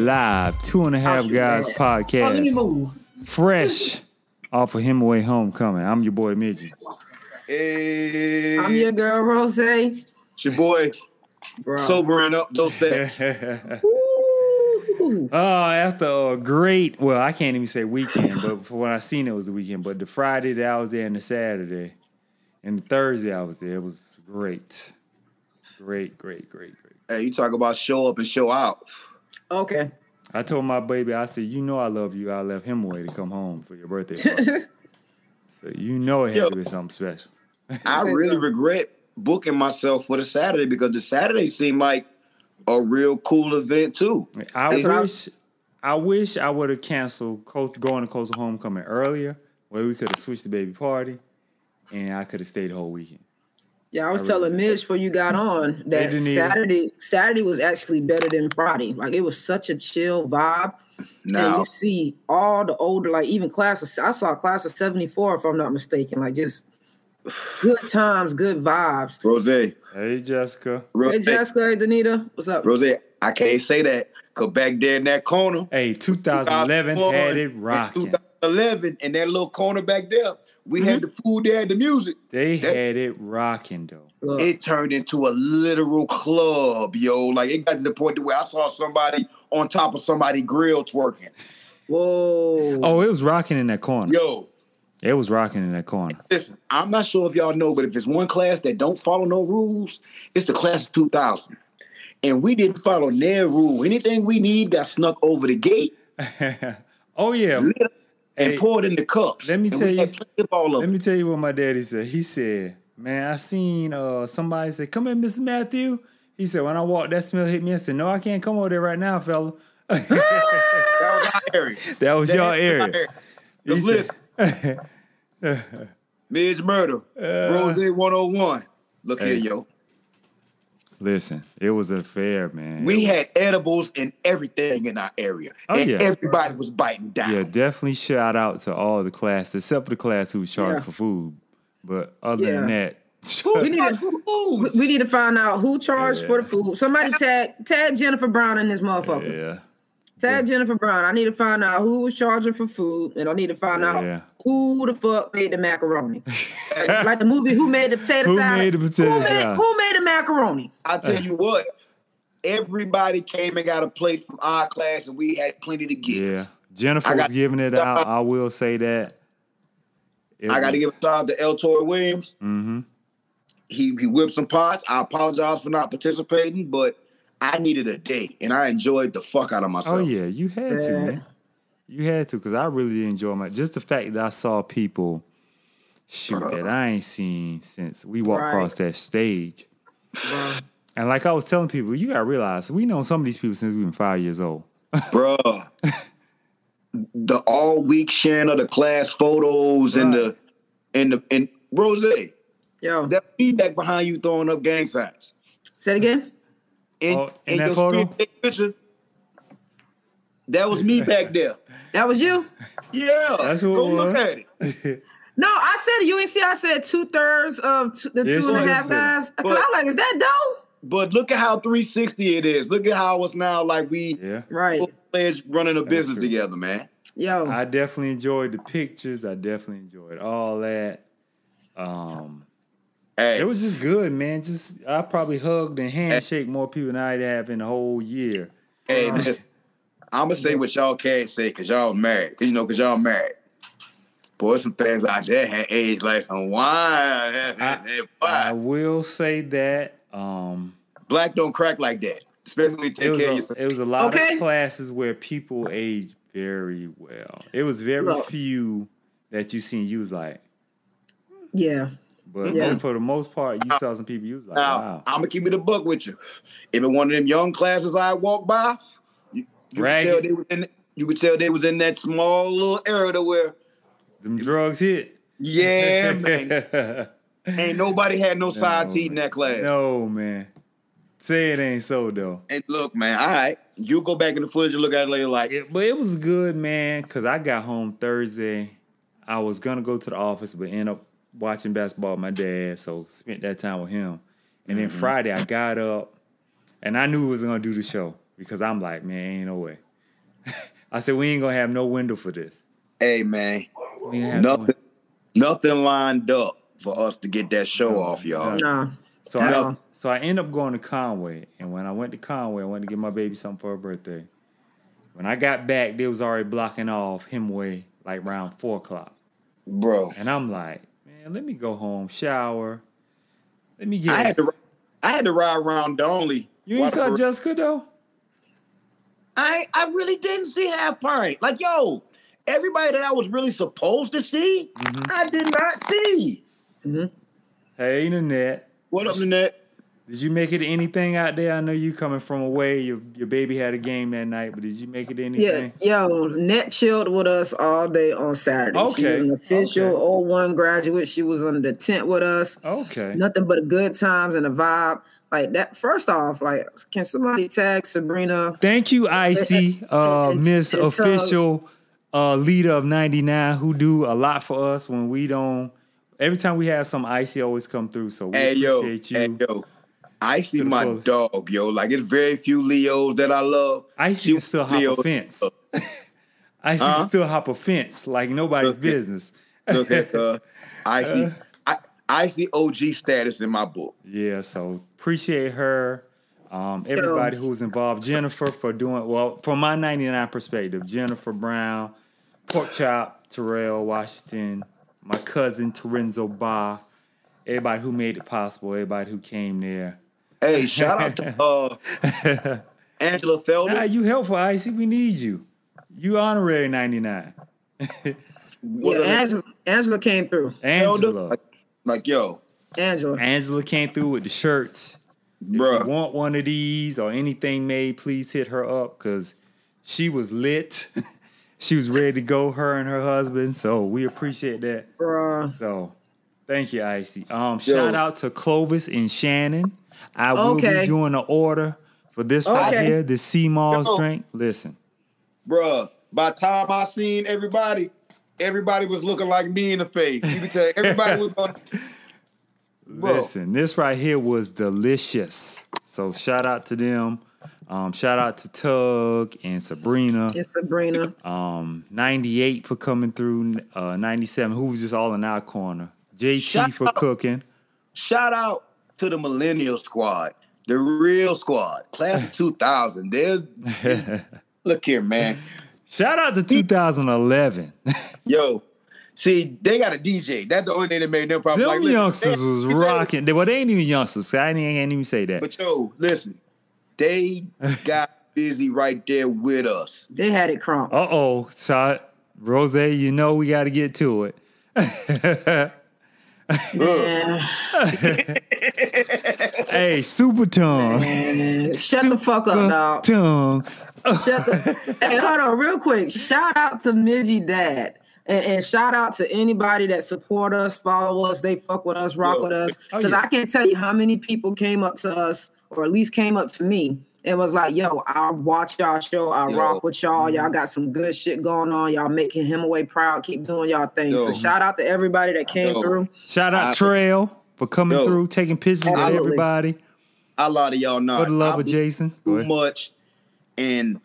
live. Two and a half shoot guys that. Oh, let me podcast. move. Fresh off of Hemingway Homecoming. I'm your boy Midget. Hey, I'm your girl, Rose. it's your boy, Bro. sobering up those steps. Ooh. Oh, after a great, well, I can't even say weekend, but for when I seen it was the weekend. But the Friday that I was there and the Saturday and the Thursday I was there, it was great. Great, great, great, great. hey, you talk about show up and show out. Okay. I told my baby, I said, you know I love you. I left Hemingway to come home for your birthday so you know it had to be something special. I really regret booking myself for the Saturday because the Saturday seemed like a real cool event too. I That's what I- wish I wish I would have canceled Coast, going to Coastal Homecoming earlier, where we could have switched the baby party and I could have stayed the whole weekend. Yeah, I was I telling really- Mitch before you got on that. Saturday Saturday was actually better than Friday. Like it was such a chill vibe. And Now, you see all the older, like even class of I saw a class of 74, if I'm not mistaken. Like just good times, good vibes. Rose, Hey Jessica. Rose, Hey Jessica, hey Danita, what's up? Rose, I can't say that because back there in that corner, Hey, 2011 had it rocking. 2011, in that little corner back there, we had mm-hmm. the food, they had the music. They That- had it rocking though. It turned into a literal club, yo. Like it got to the point to where I saw somebody on top of somebody grill twerking. whoa. Oh, it was rocking in that corner. Yo, It was rocking in that corner. listen, I'm not sure if y'all know, but if it's one class that don't follow no rules, it's the class of 2000. And we didn't follow their rule. Anything we need got snuck over the gate, oh yeah. lit up, and Hey, poured in the cups. let me tell you- had of all of Let me tell you what my daddy said. He said, "Man, I seen uh somebody say, "Come in, Mr. Matthew." He said, "When I walked, that smell hit me." I said, "No, I can't come over there right now, fella." That was our area. That was That your area. He Cause said- listen, Midge Murder, Rose 101. Look Uh, Hey. here, yo. Listen, it was a fair, man. We had edibles and everything in our area. Oh, and yeah. everybody was biting down. yeah, definitely shout out to all the classes, except for the class who was charged Yeah. for food. But other than that, We need to we, we need to find out who charged for the food. Somebody tag tag Jennifer Brown in this motherfucker. yeah, Tag Jennifer Brown. I need to find out who was charging for food, and I need to find Yeah. out who the fuck made the macaroni. like the movie, who made the potato Who salad? made the potato who made, salad? Who made the macaroni? I tell you what, everybody came and got a plate from our class, and we had plenty to give. yeah. Jennifer was giving it out. I will say that. It I got to give a shout out to El Torre Williams. Mhm. He he whipped some pots. I apologize for not participating, but I needed a day, and I enjoyed the fuck out of oh, myself. Oh yeah, you had to, man. You had to, cause I really did enjoy my. Just the fact that I saw people shoot that I ain't seen since we walked Right. across that stage. Bro. And like I was telling people, you gotta realize we know some of these people since we've been five years old. Bruh. the all week sharing of the class photos and the and the and Rose, Yo, that feedback behind you throwing up gang signs. say it again. In, Oh, in in that your photo? screen picture, that was me back there. That was you. Yeah, That's who it go look was. at it. No, I said UNC. I said two thirds of t- the Yes, two and a you half said. guys. Cause But- I'm like, is that dope? But look at how 360 it is. Look at how it's now like we Yeah. Right. players running a business true. together, man. Yo. I definitely enjoyed the pictures. I definitely enjoyed all that. Um, Hey, it was just good, man. Just I probably hugged and handshake more people than I'd have in the whole year. hey, listen, I'm gonna say what y'all can't say because y'all married. You know, because y'all married. Boy, some things out there had age like some wine. I Boy, will say that um, Black don't crack like that. Especially when you it take was care of a, yourself. it was a lot Okay. of classes where people age very well. It was very Look. few that you seen. You was like, yeah. But Yeah. for the most part, you saw some people. You was like, Now, wow. I'm gonna keep it a buck with you. If in one of them young classes I walk by, you, you could tell they was in. You could tell they was in that small little area to where, Them drugs hit. yeah, man, ain't nobody had no side No, teeth in that class. No man. Say it ain't so though. And look, man, all right, you go back in the footage and look at it later. Like, It- but it was good, man, because I got home Thursday. I was gonna go to the office, but end up watching basketball with my dad, so spent that time with him. And then mm-hmm. Friday I got up and I knew he was gonna do the show because I'm like, man, ain't no way. I said we ain't gonna have no window for this. Hey man, We ain't have no nothing, nothing lined up for us to get that show off, y'all. No. So I so I end up going to Conway, and when I went to Conway, I went to get my baby something for her birthday. When I got back, they was already blocking off Hemingway like around four o'clock, bro. and I'm like, man, let me go home, shower, let me get. I had to, I had to ride around Donley. you ain't saw Jessica though. I I really didn't see half pint. Like yo, everybody that I was really supposed to see, Mm-hmm. I did not see. Hey, Nanette. What up, Nanette? Did you make it anything out there? I know you coming from away. Your your baby had a game that night, but did you make it to Yeah, yo, Net chilled with us all day on Saturday. She Okay, was an official okay. 01 graduate. She was under the tent with us. Okay. Nothing but good times and a vibe. Like that. First off, like, can somebody tag Sabrina? Thank you, Icy, uh, Miss Official uh, Leader of 99, who do a lot for us when we don't. Every time we have some Icy always come through. So we Hey yo, appreciate hey you. yo. I see my fullest. dog, yo. Like it's very few Leos that I love. I see can still hop Leo- a fence. Icy Huh? can still hop a fence like nobody's Okay. business. Look at uh, I see, I, I see OG status in my book. Yeah, so appreciate her. Um, everybody who was involved. Jennifer for doing well from my 99 perspective. Jennifer Brown, Pork Chop, Terrell Washington, my cousin Terenzo Ba, everybody who made it possible, everybody who came there. Hey, shout out to uh, Angela Nah, Felder. you helpful, Icy. We need you. You honorary 99. Yeah, What up, Angela, Angela came through. Angela. Like, like, yo, Angela. Angela came through with the shirts. If you want one of these or anything made, please hit her up because she was lit. she was ready to go, her and her husband. So we appreciate that. Bruh. So thank you, Icy. Um, shout out to Clovis and Shannon. I will Okay. be doing an order for this right here, the Sea Malls Yo. drink. Listen, Bruh, by the time I seen everybody, everybody was looking like me in the face. You can tell everybody was going. Bro. listen. This right here was delicious. So shout out to them. Um, shout out to Tug and Sabrina. It's Sabrina. Um, 98 for coming through. Uh, 97, who was just all in our corner. JT Shout for out. cooking. Shout out to the Millennial Squad, the real squad, class of 2000. There's, there's- look here, man. Shout out to 2011. Yo, see, they got a DJ. That's the only thing that made them probably Them like, listen, youngsters was rocking. They, well, they ain't even youngsters. I ain't, ain't even say that. But yo, listen, they got busy right there with us. They had it crunk. Uh oh. So, Rose, you know we got to get to it. Man, Hey, Super Tongue. shut the fuck up, dog. Tongue. Shut the- hey, hold on, real quick. Shout out to Midgie Dad. And, and shout out to anybody that support us, follow us, they fuck with us, rock Yo. with us. Oh, Because yeah. I can't tell you how many people came up to us, or at least came up to me, and was like, "Yo, I watch y'all show, I Yo. rock with y'all. Y'all got some good shit going on. Y'all making Hemingway proud. Keep doing y'all things. Yo. So shout out to everybody that came Yo. through. Shout out I- Trail for coming Yo. through, taking pictures with Absolutely. everybody. A lot of y'all know. For the love I of Jason. Go Too much, and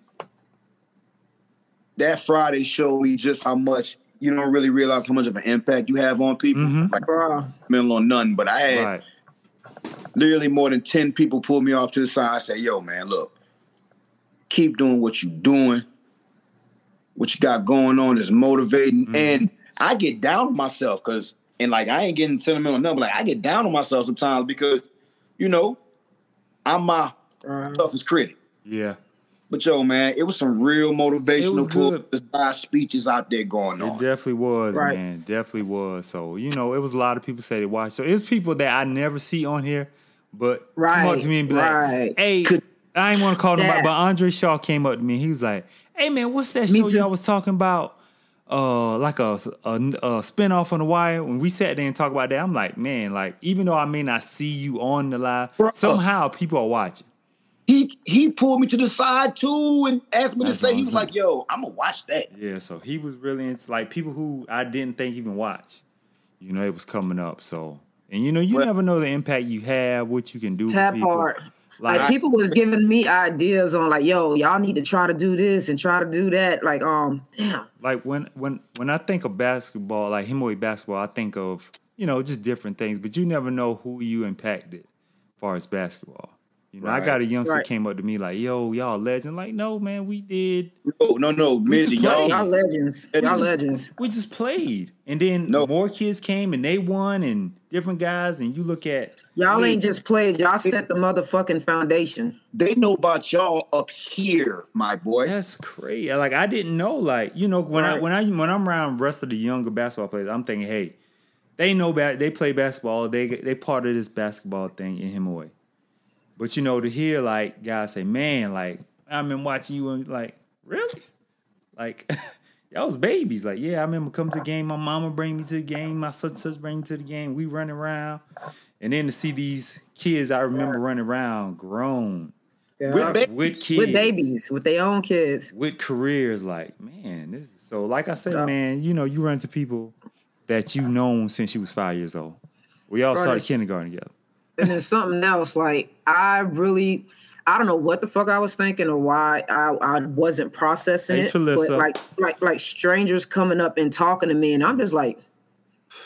that Friday showed me just how much you don't really realize how much of an impact you have on people. Mhm. Like Bruh. middle on nothing, but I had Right. Literally more than 10 people pull me off to the side. I say, yo, man, look, keep doing what you doing. What you got going on is motivating. Mm-hmm. And I get down on myself because, and like, I ain't getting sentimental number. Like, I get down on myself sometimes because, you know, I'm my Bruh. toughest critic. Yeah. But yo, man, it was some real motivational was pull good. the side speeches out there going on. It definitely was, Right. man. Definitely was. So, you know, it was a lot of people say they watched. So it's people that I never see on here, but come up Right, to me and be like, right. hey, Could- I ain't want to call out, but Andre Shaw came up to me. He was like, hey, man, what's that Me show too. y'all was talking about? Uh, like a, a, a spinoff on the wire. When we sat there and talked about that, I'm like, man, like, even though I may not see you on the live, somehow people are watching. He he pulled me to the side too and asked me That's to say, he was like, yo, I'm gonna watch that. Yeah, so he was really into like people who I didn't think even watch. You know, it was coming up. So, and you know, you Well- never know the impact you have, what you can do. Tap with people. hard. Like, Like, people was giving me ideas on like, yo, y'all need to try to do this and try to do that. Like, um, damn. like when when when I think of basketball, like Hemingway basketball, I think of you know just different things, but you never know who you impacted as far as basketball. You know, I got a youngster Right. came up to me like, "Yo, y'all legend." Like, no, man, we did. No, no, no, Midget, y'all. Y'all legends. We Y'all just- legends. We just played, and then No. more kids came and they won, and different guys. And you look at Y'all we- ain't just played. Y'all set the motherfucking foundation. They know about y'all up here, my boy. That's crazy. Like I didn't know. Like you know, when I when I when I'm around rest of the younger basketball players, I'm thinking, hey, they know ba- they play basketball. They they part of this basketball thing in Hemingway. But you know, to hear like guys say, man, like I've been watching you and like really, like y'all was babies. Like yeah, I remember come to the game. My mama bring me to the game. My such and such bring me to the game. We run around, and then to see these kids I remember running around, grown Yeah. With With, ba- with kids, babies, with their own kids. with careers like man this is so like i said Yeah. man you know you run to people that you've known since you was five years old we all Right. started kindergarten together And then something else, like I really, I don't know what the fuck I was thinking or why I, I wasn't processing Hey, it. Trelissa. But like, like, like strangers coming up and talking to me, and I'm just like,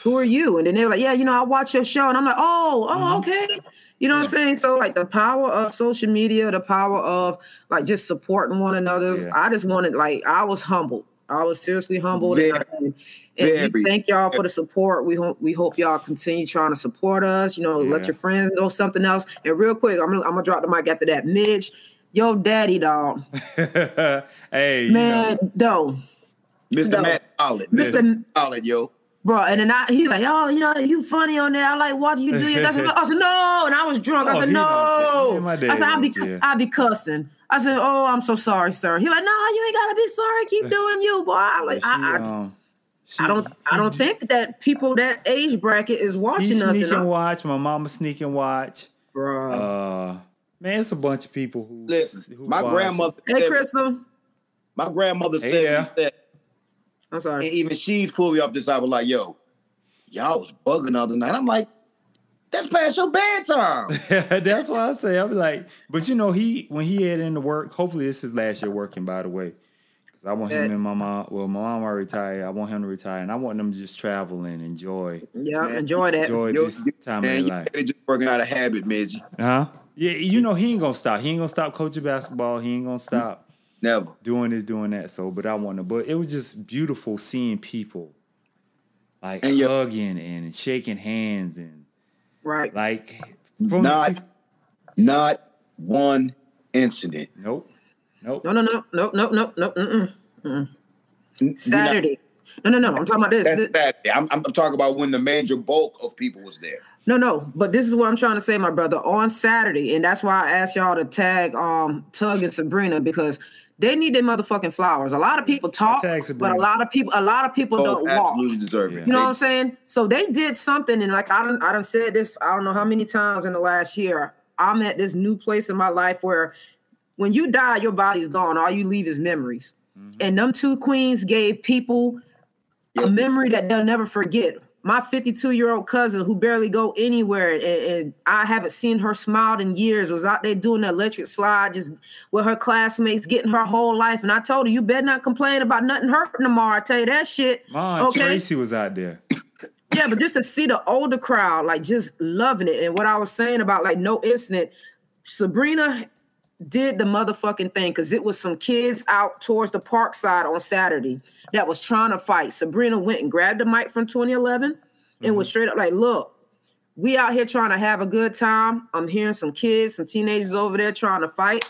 "Who are you?" And then they're like, "Yeah, you know, I watch your show," and I'm like, "Oh, oh, Mm-hmm. okay." You know what I'm saying? So like the power of social media, the power of like just supporting one another. Yeah. I just wanted like I was humbled. I was seriously humbled. Very, and, and we very. thank y'all for the support. We hope we hope y'all continue trying to support us. You know, let your friends know something else. And real quick, I'm gonna, I'm gonna drop the mic after that. Midge, yo, daddy dog, hey you man, know, though, Mr. Matt Solid. Mr. Solid, yo. bro. And then I, he like, oh, you know, you funny on there. I like watching you do your. I said, I said, no, and I was drunk. Oh, I said, don't care. no. I said, I'll be. I'll be cussing. I said, oh, I'm so sorry, sir. He like, no, you ain't gotta be sorry. Keep doing you, boy. I'm like, she, I, I, um, she- I don't, I don't think that people that age bracket is watching us. sneak And and watch my mama sneak and watch bro. uh man it's a bunch of people who Listen, who my watch. grandmother hey, Crystal. my grandmother Hey said, there. she said, I'm sorry. and sorry. even she's pulled me up this side, was like, yo, y'all was bugging the other night. I'm like, that's past your bedtime. That's why I say I'm like, but you know, he when he had in the work. Hopefully, this is his last year working. By the way, because I want him Yeah. and my mom. Well, my mom already retired. I want him to retire, and I want them to just travel and enjoy Yeah, Man, enjoy that. enjoy Yo, this time man, of you their life. better just working out a habit, Midge. Huh? Yeah, you know he ain't gonna stop. He ain't gonna stop coaching basketball. He ain't gonna stop Never. doing this, doing that. So, but I want to. But it was just beautiful seeing people like And your- hugging and shaking hands and Right. like from Not, peop- not one incident. nope, nope. No, no, no, no, no, no, no. Mm-mm. N- you're not- Saturday. No, no, no. I'm talking about this. That's This- Saturday. I'm, I'm talking about when the major bulk of people was there. No, no. But this is what I'm trying to say, my brother. On Saturday, and that's why I asked y'all to tag um Tug and Sabrina because they need their motherfucking flowers. A lot of people talk, but a lot of people, a lot of people Both don't walk. absolutely deserve Yeah. it. You know They- what I'm saying? So they did something, and like I don't, I don't said this. I don't know how many times in the last year. I'm at this new place in my life where, when you die, your body's gone. All you leave is memories. Mm-hmm. And them two queens gave people a memory that they'll never forget. My 52 year old cousin, who barely go anywhere, and, and I haven't seen her smile in years, was out there doing the electric slide, just with her classmates, getting her whole life. And I told her, you better not complain about nothing hurting tomorrow. I tell you that shit. Mom, okay. Tracy was out there. Yeah, but just to see the older crowd like just loving it, and what I was saying about like no incident, Sabrina did the motherfucking thing because it was some kids out towards the park side on Saturday that was trying to fight. Sabrina went and grabbed the mic from 2011 and was mm-hmm. straight up like, "Look, we out here trying to have a good time. I'm hearing some kids, some teenagers over there trying to fight."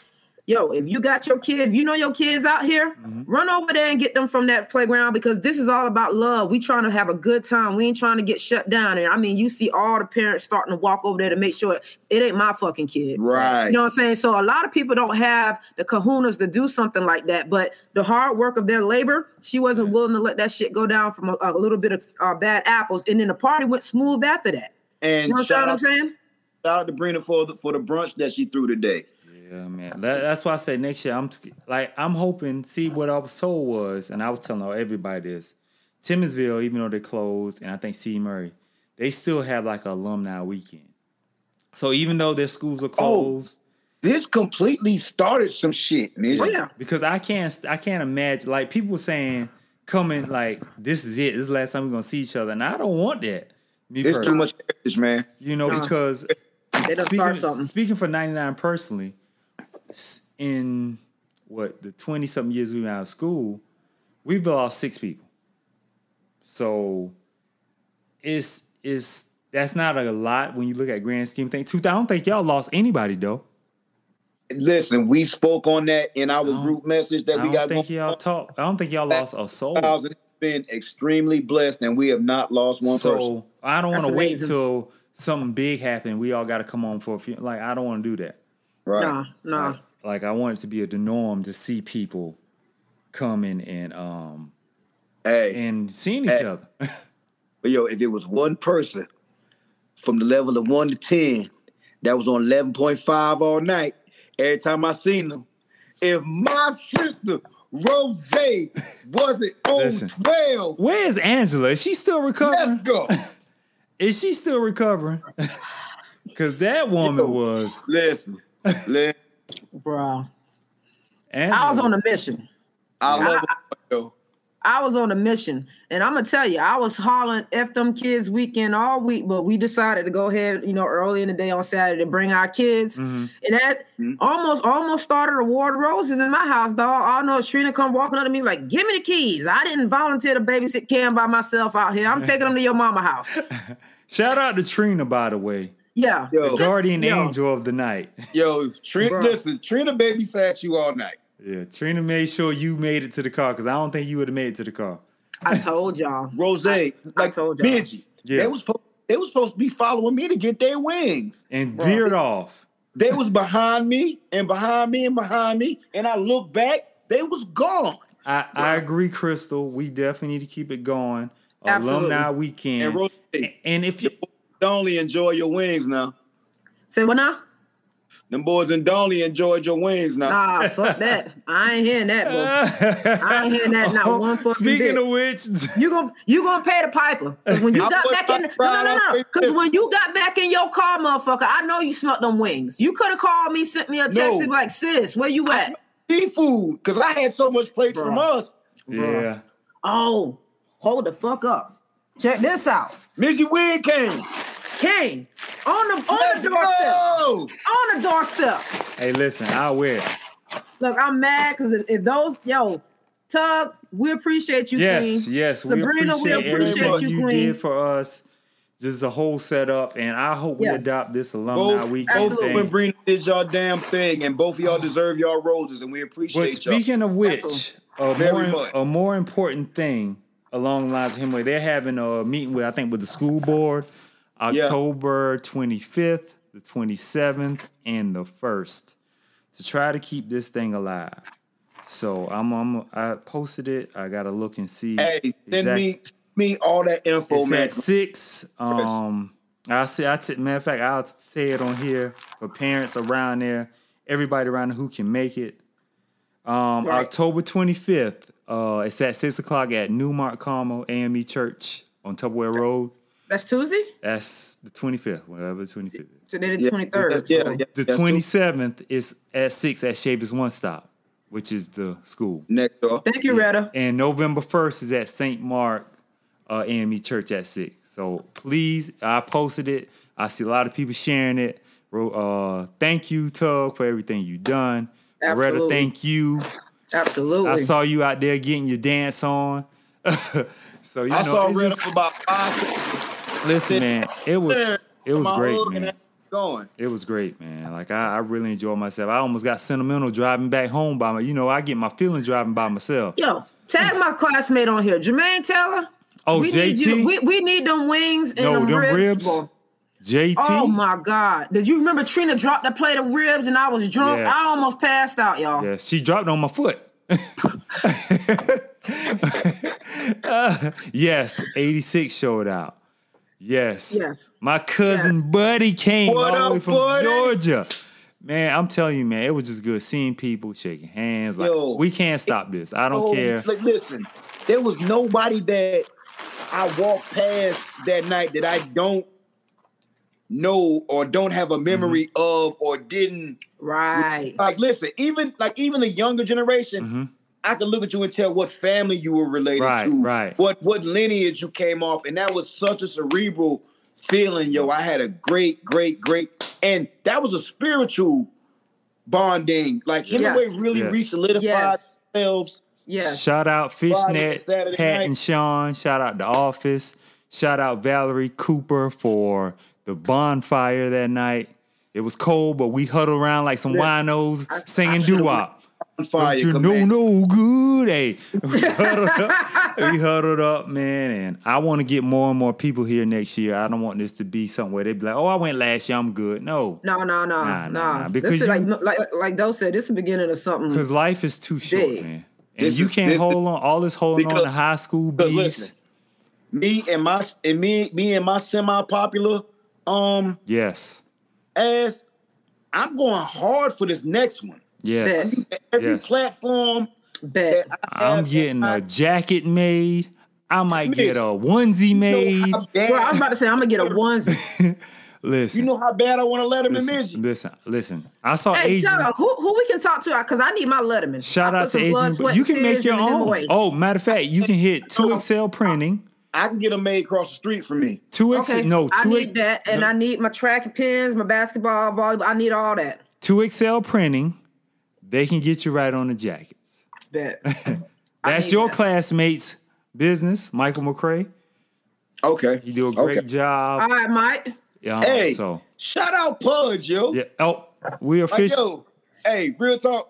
Yo, if you got your kid, you know your kids out here, run over there and get them from that playground because this is all about love. We trying to have a good time. We ain't trying to get shut down. And I mean, you see all the parents starting to walk over there to make sure it ain't my fucking kid. Right. You know what I'm saying? So a lot of people don't have the kahunas to do something like that. But the hard work of their labor, she wasn't willing to let that shit go down from a, a little bit of uh, bad apples. And then the party went smooth after that. and You know shout, what I'm out, saying? shout out to Brina for the for the brunch that she threw today. Yeah, man. That, that's why I say next year. I'm like I'm hoping. See what our soul was, and I was telling everybody this. Timmonsville, even though they closed, and I think C. Murray, they still have like an alumni weekend. So even though their schools are oh, closed, this completely started some shit, man. Oh yeah. because I can't I can't imagine like people saying coming like this is it. This is the last time we're gonna see each other, and I don't want that. Me It's too much heritage, man. You know, Nah. because speaking, speaking for 99 personally, s- in what the 20 something years we've been out of school, we've lost six people. So it's it's that's not a lot when you look at grand scheme thing. Two, I don't think y'all lost anybody though. Listen, we spoke on that in our don't- group message that I we don't got think going y'all on. talk. I don't think y'all lost a soul. 2000 has been extremely blessed, and we have not lost one so person. I don't want to wait amazing. till something big happen. We all got to come on for a few. Like I don't want to do that. Right? Nah, nah. Like, like I want it to be the norm to see people coming and um Hey, and seeing each Hey. other. but yo, if it was one person from the level of one to ten that was on eleven point five all night, every time I seen them, if my sister Rose wasn't on Listen. twelve, Where is Angela? Is she still recovering? let's go. Is she still recovering? Cause that woman Yo. was. Listen, listen. Bro. Angela, I was on a mission. I love it. I was on a mission, and I'm gonna tell you, I was hauling f them kids weekend all week, but we decided to go ahead, you know, early in the day on Saturday to bring our kids, Mhm. and that Mhm. almost almost started a war of roses in my house, dog. All I know is Trina come walking up to me like, "Give me the keys." I didn't volunteer to babysit Cam by myself out here. I'm taking them to your mama house. Shout out to Trina, by the way, Yeah, Yo. the guardian Yo. angel of the night. Yo, Trina, Bruh. listen, Trina babysat you all night. Yeah, Trina made sure you made it to the car because I don't think you would have made it to the car. I told y'all. Rose, I like told y'all. Benji, Yeah. they was supposed they was supposed to be following me to get their wings. And Bruh. veered off. They was behind me and behind me and behind me, and I looked back, they was gone. I, I agree, Crystal. We definitely need to keep it going. Absolutely. Alumni weekend. And Rose, and if you only enjoy your wings now. Say what now? Them boys in Donley enjoyed your wings now. Nah, fuck that. I ain't hearing that, bro. I ain't hearing that, not one fucking Speaking bit. of which, You gonna you gonna pay the piper 'Cause when you I got back in no no no no because when you got back in your car, motherfucker, I know you smelt them wings. You could have called me, sent me a text, No. and like, sis, where you at? Seafood, because I had so much plate from Bruh. us. yeah, Oh, hold the fuck up. Check this out. Missy Wig came. King on the on Let's the doorstep. go. On the doorstep. hey, listen, I'll. Look, I'm mad because if, if those yo Tug, we appreciate you, Yes, Queen. yes, Sabrina, we we appreciate appreciate everything you, you, Queen. did for us. This is a whole setup, and I hope we adopt this alumni Both, weekend both Absolutely. of them bring did y'all damn thing, and both of y'all deserve y'all roses, and we But appreciate y'all. speaking of which, a Very more, much. a more important thing along the lines of him, where they're having a meeting with, I think, with the school board, Yeah. October 25th, the 27th, and the 1st, to try to keep this thing alive. So I'm, I'm I posted it. I gotta look and see. Hey, send me me all that info, It's man. at six. Um, I say I t- matter of fact, I'll say it on here for parents around there, everybody around who can make it. Um, Right. October twenty fifth. Uh, it's at six o'clock at Newmark Carmel AME Church on Tupperware Road. That's Tuesday? That's the twenty fifth, whatever the twenty fifth. Today the Yeah, twenty third. yeah, yeah, The twenty seventh is at six at Shavers One Stop, which is the school. next door. Thank you, Retta. And November 1st is at St. Mark uh, AME Church at 6. So please, I posted it. I see a lot of people sharing it. Uh, thank you, Tug, for everything you've done. Loretta, Absolutely. thank you. Absolutely. I saw you out there getting your dance on. so, you I know, saw it's Red just- up about five. Listen, man, it was it was great, man. Going. It was great, man. Like I, I really enjoyed myself. I almost got sentimental driving back home by my. You know, I get my feelings driving by myself. Yo, tag my classmate on here, Jermaine Taylor. Oh, we Need JT, you, we, we need them wings and No, them, them ribs. ribs. JT. Oh my God! Did you remember Trina dropped that plate of ribs and I was drunk? Yes. I almost passed out, y'all. Yeah, she dropped on my foot. Uh, yes, 86 showed out. Yes. Yes. My cousin Buddy came What all the way from Buddy? Georgia. Man, I'm telling you, man, it was just good seeing people shaking hands. Like Yo. we can't stop this. I don't Oh, care. Like, listen, there was nobody that I walked past that night that I don't know or don't have a memory Mm-hmm. of or didn't Right. like listen, even like even the younger generation, Mhm. I can look at you and tell what family you were related Right, to, right. what what lineage you came off, and that was such a cerebral feeling, yo. I had a great, great, great, and that was a spiritual bonding. Like him Yes. and Way really Yes. re-solidified Yes. themselves. Yes. Shout out Fishnet, Saturday Pat night. and Sean. Shout out The Office. Shout out Valerie Cooper for the bonfire that night. It was cold, but we huddled around like some winos singing should've doo wop. On fire, Don't you know no good? Hey, we huddled up, we huddled up, man. And I want to get more and more people here next year. I don't want this to be something where they be like, "Oh, I went last year, I'm good." No, No, no, no, Nah, no. nah, nah, because this is like, you- like like Doe said, this is the beginning of something. because life is too short, Big. man. And This you is- can't is- hold on all this holding on to high school because beats. Me and my and me me and my semi-popular um Yes, as I'm going hard for this next one. Yes, Every yes. platform Bet. that I I'm getting I- a jacket made. I might Smith, get a onesie you know made. how bad- Well, I was about to say I'm gonna get a onesie. Listen, You know how bad I want to let him listen, midget. listen, listen. I saw hey, Adrian. tell her, who who we can talk to? Because I need my Letterman. Shout I out to some blood, Adrian. sweat, You can make your own. away. Oh, matter of fact, you can hit two Excel printing. I can get them made across the street from me. Two Excel, Okay, no, I two, need that, and no, I need my track pins, my basketball, volleyball. I need all that. two Excel printing. They can get you right on the jackets. Bet. That's your that. classmates' business, Michael McCray. Okay. You do a great Okay. job. all right, Mike. Yeah, Hey, so shout out Pudge, yo. yeah. Oh, we Like, official. yo, hey, real talk.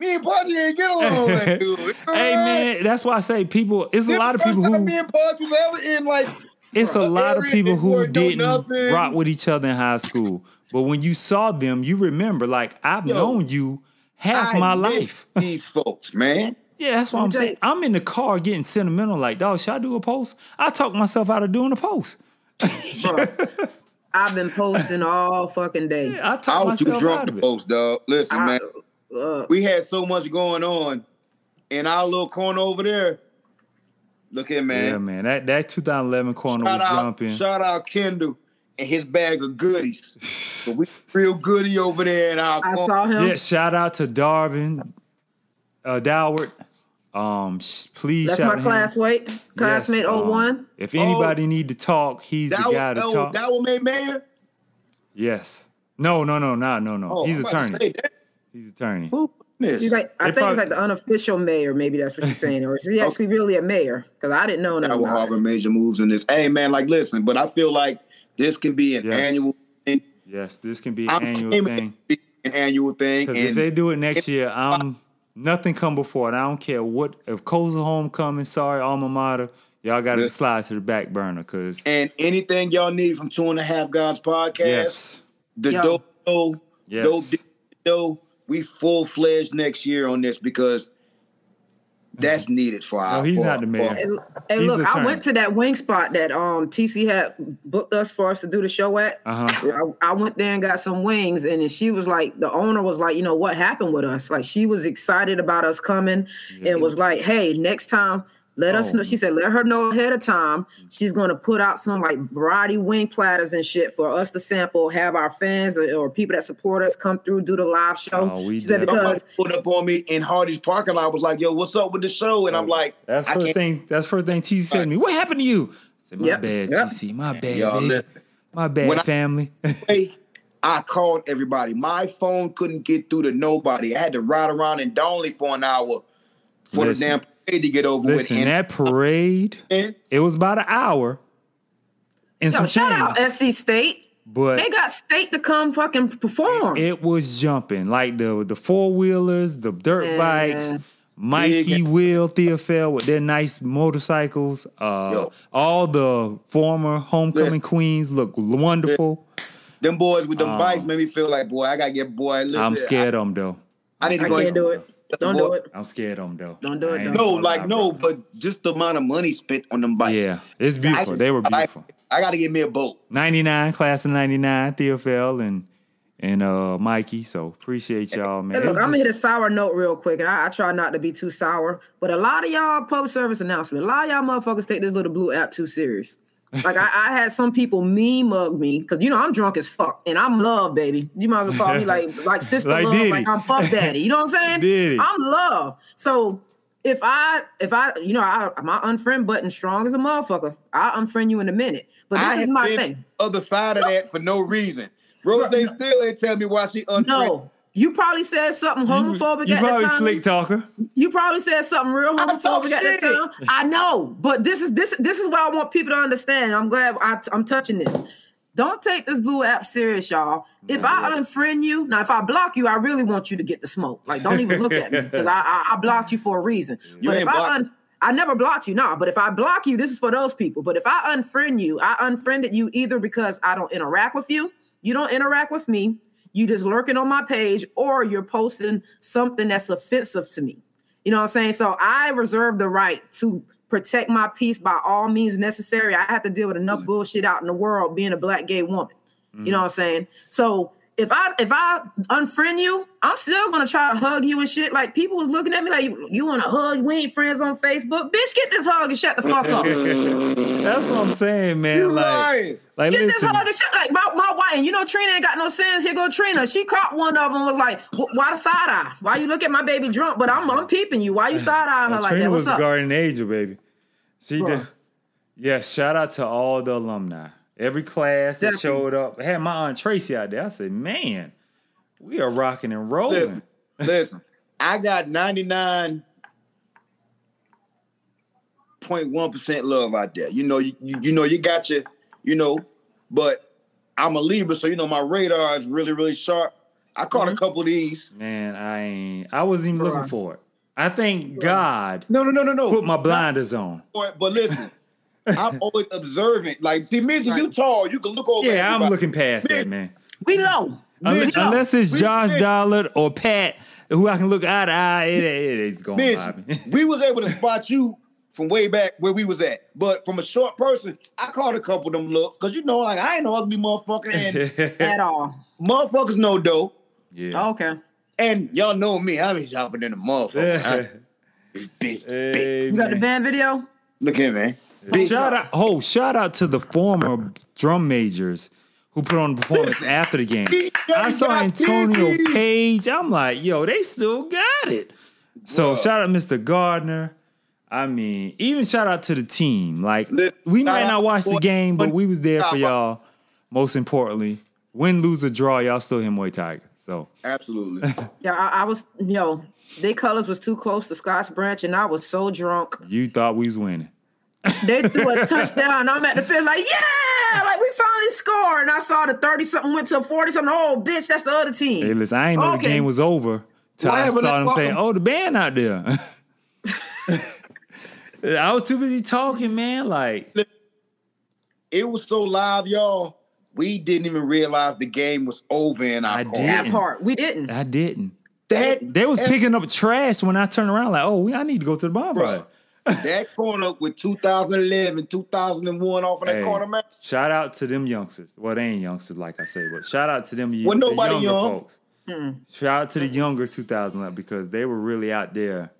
Me and Pudge ain't get along that good. You know hey what? man, that's why I say people. It's a lot of people who. Me and Pudge was ever in like. It's a a lot of people who didn't rock with each other in high school. But when you saw them, you remember, like, I've Yo, known you half I my miss life. These folks, man. Yeah, that's what I'm Okay. saying. I'm in the car getting sentimental, like, dog, should I do a post? I talked myself out of doing a post. Bro, I've been posting all fucking day. I talked I was too myself drunk out to of it. post, dog. Listen, I- man. uh, We had so much going on in our little corner over there. Look here, man. Yeah, man. That that 2011 corner Shout was out, jumping. shout out Kendall and his bag of goodies. but we real goody over there in our I corner. saw him. Yeah, shout out to Darvin, uh, Doward. Um, sh- please That's shout my out him. classmate, classmate Yes, um, 01. If anybody need to talk, he's That the guy was, to oh, talk. that was made mayor? yes. No, no, no, no, no, no. Oh, he's I'm attorney. He's attorney. Who? He's like, I They think probably- he's like the unofficial mayor. Maybe that's what she's saying, or is he actually really a mayor? Because I didn't know that nothing. will about. Harvard major moves in this. Hey man, like listen, but I feel like this can be an Yes. annual thing. Yes, this can be an I'm annual thing. be an annual thing. Because if they do it next year, I'm nothing come before it. I don't care what if Coles homecoming. Sorry, alma mater. Y'all got to Yes. slide to the back burner. Because and anything y'all need from Two and a Half Gods podcast, yes, the Yo. dope dope Yes. dope dope, we full fledged next year on this because that's needed for our. No, he's for- not the man. for- Hey, hey, look, I attorney. went to that wing spot that um TC had booked us for us to do the show at. uh huh. I, I went there and got some wings, and then she was like, the owner was like, you know, what happened with us? Like, she was excited about us coming and was like, hey, next time, let us Oh. know. She said, let her know ahead of time. She's going to put out some like variety wing platters and shit for us to sample, have our fans or, or people that support us come through, do the live show. Oh, we she said, did. Somebody because pulled up on me in Hardee's parking lot. Was like, "Yo, what's up with the show?" And I'm oh, like, That's I first can't- thing. That's first thing TC said to me. What happened to you? I said, my Yep, bad, yep. TC. My bad, Y'all listen. My bad, When family. Hey, I called everybody. My phone couldn't get through to nobody. I had to ride around in Donley for an hour for Listen. the damn parade to get over Listen, with. that parade, it was about an hour and yo, some shout out change. SC State. But They got state to come fucking perform. it was jumping like the the four wheelers, the dirt Yeah. bikes, Mikey, Big- Will, Theophil with their nice motorcycles. Uh, all the former homecoming Listen. queens look wonderful. them boys with them Um, bikes made me feel like, boy, I gotta get boy. Listen, I'm scared of them though. I, I need to I go. can't do it. Don't do it. I'm scared of them though. Don't do it, don't. No, like no, bro. but just the amount of money spent on them bikes. Yeah, it's beautiful. they were beautiful. I, gotta get me a boat. 99, class of 99, Theophil and and uh Mikey. So appreciate y'all, man. Hey, look, I'm gonna hit a sour note real quick, and I, I try not to be too sour. But a lot of y'all public service announcement, a lot of y'all motherfuckers take this little blue app too serious. Like I, I had some people me mug me because you know I'm drunk as fuck and I'm love, baby. You might as well call me like like sister Like love, Diddy. like I'm puff daddy. You know what I'm saying? Diddy. I'm love. So if I if I you know I my unfriend button strong as a motherfucker, I'll unfriend you in a minute. But this I is my been thing. Other side of that for no reason. Rose still ain't tell me why she unfriended. No, you probably said something homophobic You at the probably time. slick talker. You probably said something real homophobic at that time. I know, but this is this this is what I want people to understand. I'm glad I, I'm touching this. Don't take this blue app serious, y'all. If I unfriend you, now if I block you, I really want you to get the smoke. Like, don't even look at me because I, I I blocked you for a reason. You but if ain't I blocked- un, I never blocked you, nah. But if I block you, this is for those people. But if I unfriend you, I unfriended you either because I don't interact with you, you don't interact with me, you just lurking on my page, or you're posting something that's offensive to me. You know what I'm saying? So I reserve the right to protect my peace by all means necessary. I have to deal with enough mm. bullshit out in the world being a black gay woman. You know mm. what I'm saying? So if I if I unfriend you, I'm still gonna try to hug you and shit. Like people was looking at me like you, you want to hug? We ain't friends on Facebook, bitch. Get this hug and shut the fuck up. That's what I'm saying, man. You like, lying. like this listen, hug and shut like my, my wife. And you know Trina ain't got no sense. Here go Trina. She caught one of them. Was like, why the side eye? Why you look at my baby drunk? But I'm I'm peeping you. Why you side eye her like Trina that? was What's the up? guardian angel, baby. She Bruh. did. Yes, shout out to all the alumni. Every class that Definitely. showed up. I had my aunt Tracy out there. I said, man, we are rocking and rolling. Listen, listen. I got 99.1% love out there. You know, you, you, you know, you got your, you know, but I'm a Libra, so you know my radar is really, really sharp. I caught Mm-hmm. a couple of these. Man, I ain't I wasn't even looking for it. I thank God No, no, no, no, no. put my blinders on. But, but listen, I'm always observant. Like, see, Midget, you tall, you can look over. Yeah, I'm looking past that, man. We low. Unless, We low. unless it's We- Josh we- Dollard or Pat, who I can look eye to eye, it, it is going by me. Midget, we was able to spot you from way back where we was at. But from a short person, I caught a couple of them looks. Cause you know, like I ain't no ugly motherfucker and at all. motherfuckers know dough. yeah. Oh, okay. And y'all know me, I be shopping in the motherfucker. I- Bitch, bitch. Hey, You got the man. band video? Look here, man. Big Shout out, oh, shout out to the former drum majors who put on the performance after the game. I saw Antonio Page. I'm like, yo, they still got it. So Bruh. shout out Mr. Gardner. I mean, even shout out to the team. Like Listen, we shout might not watch the game, but we was there for y'all. Most importantly, win, lose, or draw, y'all still hit Muay Tiger. So Absolutely. Yeah, I, I was yo, their colors was too close to Scotch Branch, and I was so drunk. you thought we was winning. They threw a touchdown. I'm at the field like, yeah, like we finally scored. And I saw the 30 something went to 40 something. Oh, bitch, that's the other team. Hey, listen, I ain't know the game was over till Why I saw I- them saying, "Oh, the band out there." I was too busy talking, man. Like, it was so live, y'all. We didn't even realize the game was over in our I car. did. that part. We didn't. I didn't. That They was picking up trash when I turned around. Like, oh, we, I need to go to the bomb. Bruh, that corner with 2011, 2001 off of that Hey, corner, man. shout out to them youngsters. Well, they ain't youngsters, like I say, but shout out to them y- Well, the nobody younger young. folks. Shout out to the younger 2011 because they were really out there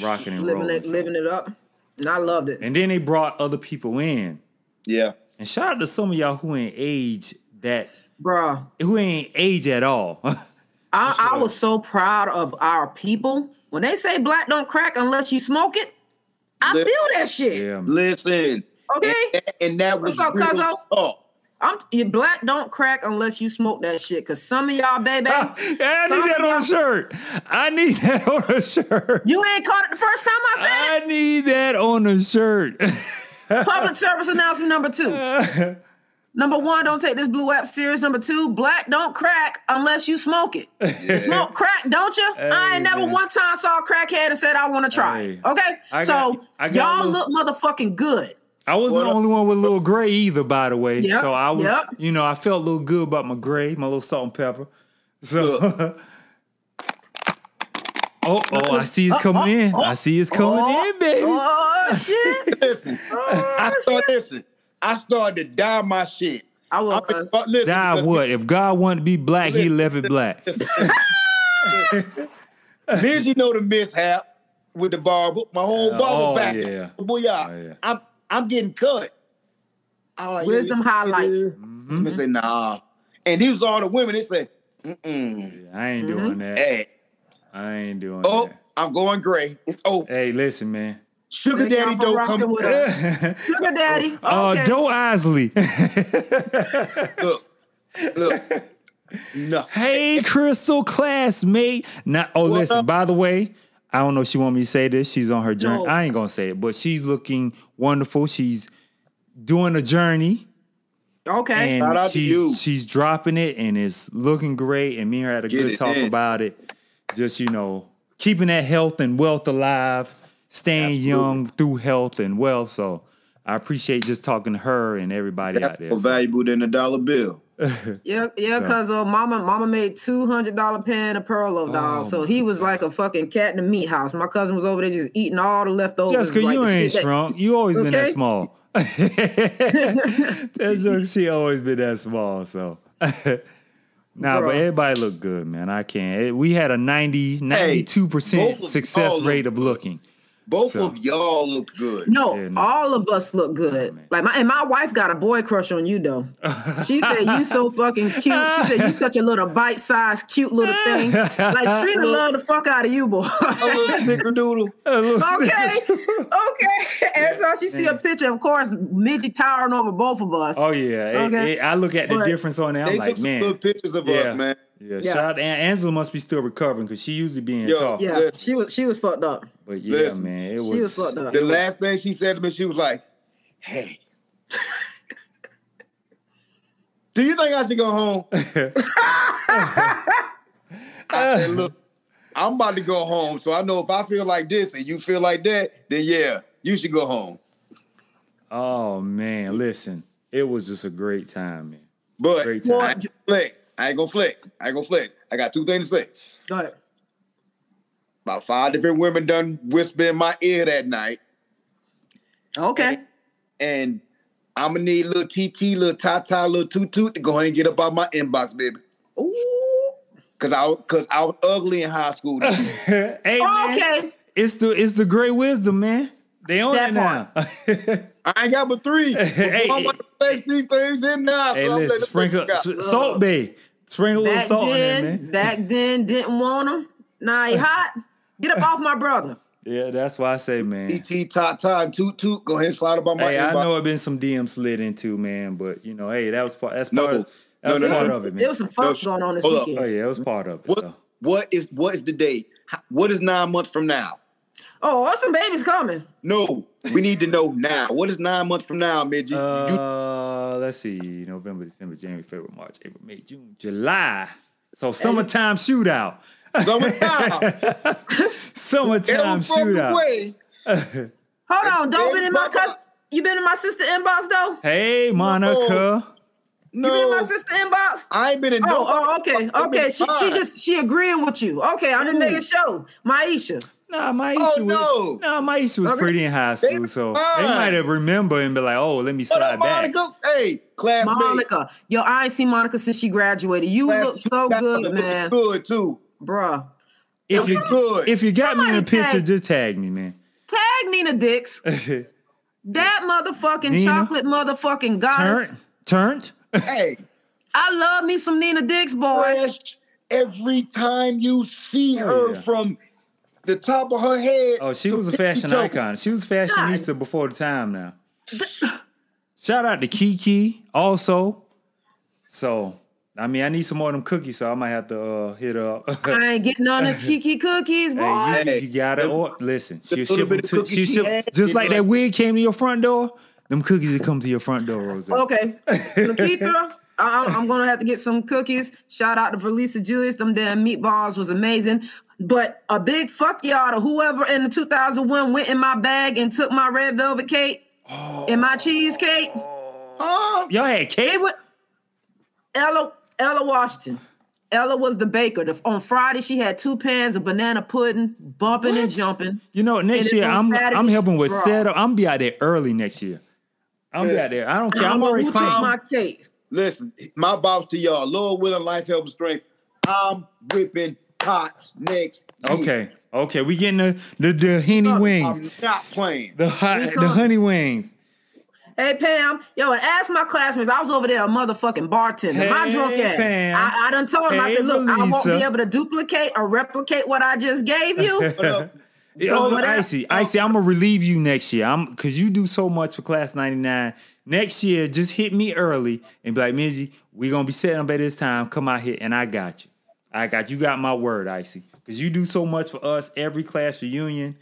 rocking and living rolling. it, so. living it up. And I loved it. And then they brought other people in. Yeah. And shout out to some of y'all who ain't age that Bruh. who ain't age at all. I, I was so proud of our people. When they say black don't crack unless you smoke it, I Li- feel that shit. yeah. Listen. Okay. And, and that was What's up, real talk. I'm you black don't crack unless you smoke that shit. Cause some of y'all, baby, I need that on a shirt. I need that on a shirt. you ain't caught it the first time I said I need that on a shirt. Public service announcement number two. Number one, don't take this blue app serious. Number two, black don't crack unless you smoke it. You smoke crack, don't you? I ain't never man. one time saw a crackhead and said I want to try. Hey. Okay, I so got- I got y'all a look motherfucking good. I wasn't What the up? only one with a little gray either, by the way. Yep, So I was, yep. you know, I felt a little good about my gray, my little salt and pepper. So, oh, oh, I see it's uh, coming uh, in. I uh, see it's coming in, baby. Oh shit! Listen. I started listen. I started to dye my shit. I will. I cuz. mean, listen, Die what? If God wanted to be black, he left it black. Did you know the mishap with the barber? My whole Uh, barber oh, back. yeah. Boy, y'all, Oh, yeah. I'm I'm getting cut. I was like, Wisdom yeah, highlights. yeah. Mm-hmm. I say, nah. And these are all the women. They say, mm-mm. I ain't Mm-hmm. doing that. Hey, I ain't doing that. oh, that. I'm going gray. It's over. Hey, listen, man. Sugar daddy for don't come. with us. Sugar oh, daddy. Oh, okay. Doe Isley. Look, look. No. hey, Crystal classmate. Now, oh, What listen. up? By the way, I don't know if she want me to say this. She's on her journey. No. I ain't gonna say it, but she's looking wonderful. She's doing a journey. Okay. Shout out and to she's you. she's dropping it and it's looking great. And me and her had a Get good talk in. about it. Just you know, keeping that health and wealth alive, staying Absolutely. young through health and wealth. So I appreciate just talking to her and everybody out there. more So, valuable than a dollar bill. Yeah, yeah, cause uh, mama, mama made two hundred dollar pan of Perlo dog. Oh, so he was like a fucking cat in the meat house. My cousin was over there just eating all the leftovers. Jessica, like you ain't shit that- shrunk. You always been that small. That's just, she always been that small. So. Nah, but everybody look good, man. I can't. It- we had a 90, 92% both success rate of good. looking. Both So- of y'all look good. No, Yeah, no. all of us look good. man. like my and my wife got a boy crush on you though. She said you so fucking cute. She said you such a little bite sized cute little thing. Like Trina love the fuck out of you, boy. A little snickerdoodle. okay, okay. And so she see a picture, of course, midget towering over both of us. Oh yeah, Okay. it- I look at the But difference on there. They I'm took like, some man, good pictures of yeah, us, man. Yeah. Yeah. Shout out, An- Angela must be still recovering because she usually be in Yo, car. yeah, listen. she was she was fucked up. But yeah, Listen, man, it was, she was. was fucked up. The last thing she said to me, she was like, "Hey, do you think I should go home?" I said, "Look, I'm about to go home, so I know if I feel like this and you feel like that, then yeah, you should go home." oh man, listen, it was just a great time, man. But I ain't gonna flex. I ain't gonna flex. I ain't gonna flex. I got two things to say. Go ahead. About five different women done whisper in my ear that night. Okay. and I'm gonna need little TT, little Tata, little Toot Toot to go ahead and get up out my inbox, baby. Ooh. Cause I, cause I was ugly in high school. hey man, Okay. it's the it's the great wisdom, man. They on That it now. I ain't got but three. Hey, I'm about to place these things in now. hey, so I'm listen, letting sprinkle them go. s- Salt Bae, sprinkle a little Back salt in there, then, man. back then, didn't want him. Now he hot. Get up off my brother. Yeah, that's why I say, man. TT, Tata, and Toot Toot, go ahead and slide up on my Hey, I know know it been some DM slid into, man, but you know, hey, that was part. That's No. part. Of, that was No, no, part no. of it, man. There was some fuck sh- going on this hold up. weekend. Oh yeah, it was part of it. What so. what is what is the date? What is nine months from now? Oh, oh, some babies coming. No, we need to know now. What is nine months from now, midget? you, Uh, let's see, November, December, January, February, March, April, May, June, July. So summertime shootout. summertime. Summertime Every fucking shootout. way. Hold on, don't been in my Papa. cousin. You been in my sister inbox though? Hey, Monica. You been in my No, sister inbox? I ain't been in Oh, no. oh, okay, okay. She, she just she agreeing with you. Okay, I'm just Ooh. making sure. Maisha. Nah, Maisha Oh, was no. nah, Maisha was Okay. pretty in high They school, so fine. they might have remember and be like, "Oh, let me slide back." Monica? Hey, classmate. Monica. Yo, I ain't seen Monica since she graduated. You Class- look so good, man. Good too. Bruh. If you good. if you got me in a picture, tag- just tag me, man. Tag Nina Dix. That motherfucking Nina? chocolate motherfucking goddess. Turned, turned. Hey, I love me some Nina Dix, boy. fresh every time you see Oh, her yeah. from the top of her head. Oh, she was a fashion toe. icon. She was fashionista before the time now. Shout out to Kiki also. So, I mean, I need some more of them cookies, so I might have to uh, hit up. I ain't getting none of Kiki cookies, boy. Hey, you, you gotta or, listen. the She'll ship them to, cookies she'll ship, had, just like know, that wig came to your front door. Them cookies will come to your front door, Rose. Okay, Lakeitha, I- I'm gonna have to get some cookies. Shout out to Verlisa Julius. Them damn meatballs was amazing. But a big fuck y'all to whoever in the 2001 went in my bag and took my red velvet cake and my cheesecake. Huh? Y'all had cake? would Ella Ella Washington. Ella was the baker. On Friday, she had two pans of banana pudding, bumping and jumping. You know, next year I'm Saturday I'm helping with setup. I'm be out there early next year. I'm be out there. I don't care. I I'm don't know already who took clean. my cake. Listen, my boss to y'all, Lord willing, life, health, and strength. I'm whipping pots next. week. Okay, okay. We getting the the, the henny Look, wings, I'm not playing. the hot, the honey wings. Hey Pam, yo, and ask my classmates. I was over there a motherfucking bartender. my Hey, drunk ass. Pam. I, I done told him. I Hey, said, look, I won't be able to duplicate or replicate what I just gave you. What up? Yeah, oh, So I- Icy, Icy, I'm gonna relieve you next year. I'm cause you do so much for class 99. Next year, just hit me early and be like, Minji, we gonna be setting up at this time. Come out here and I got you. I got you got my word, Icy. Cause you do so much for us, every class reunion,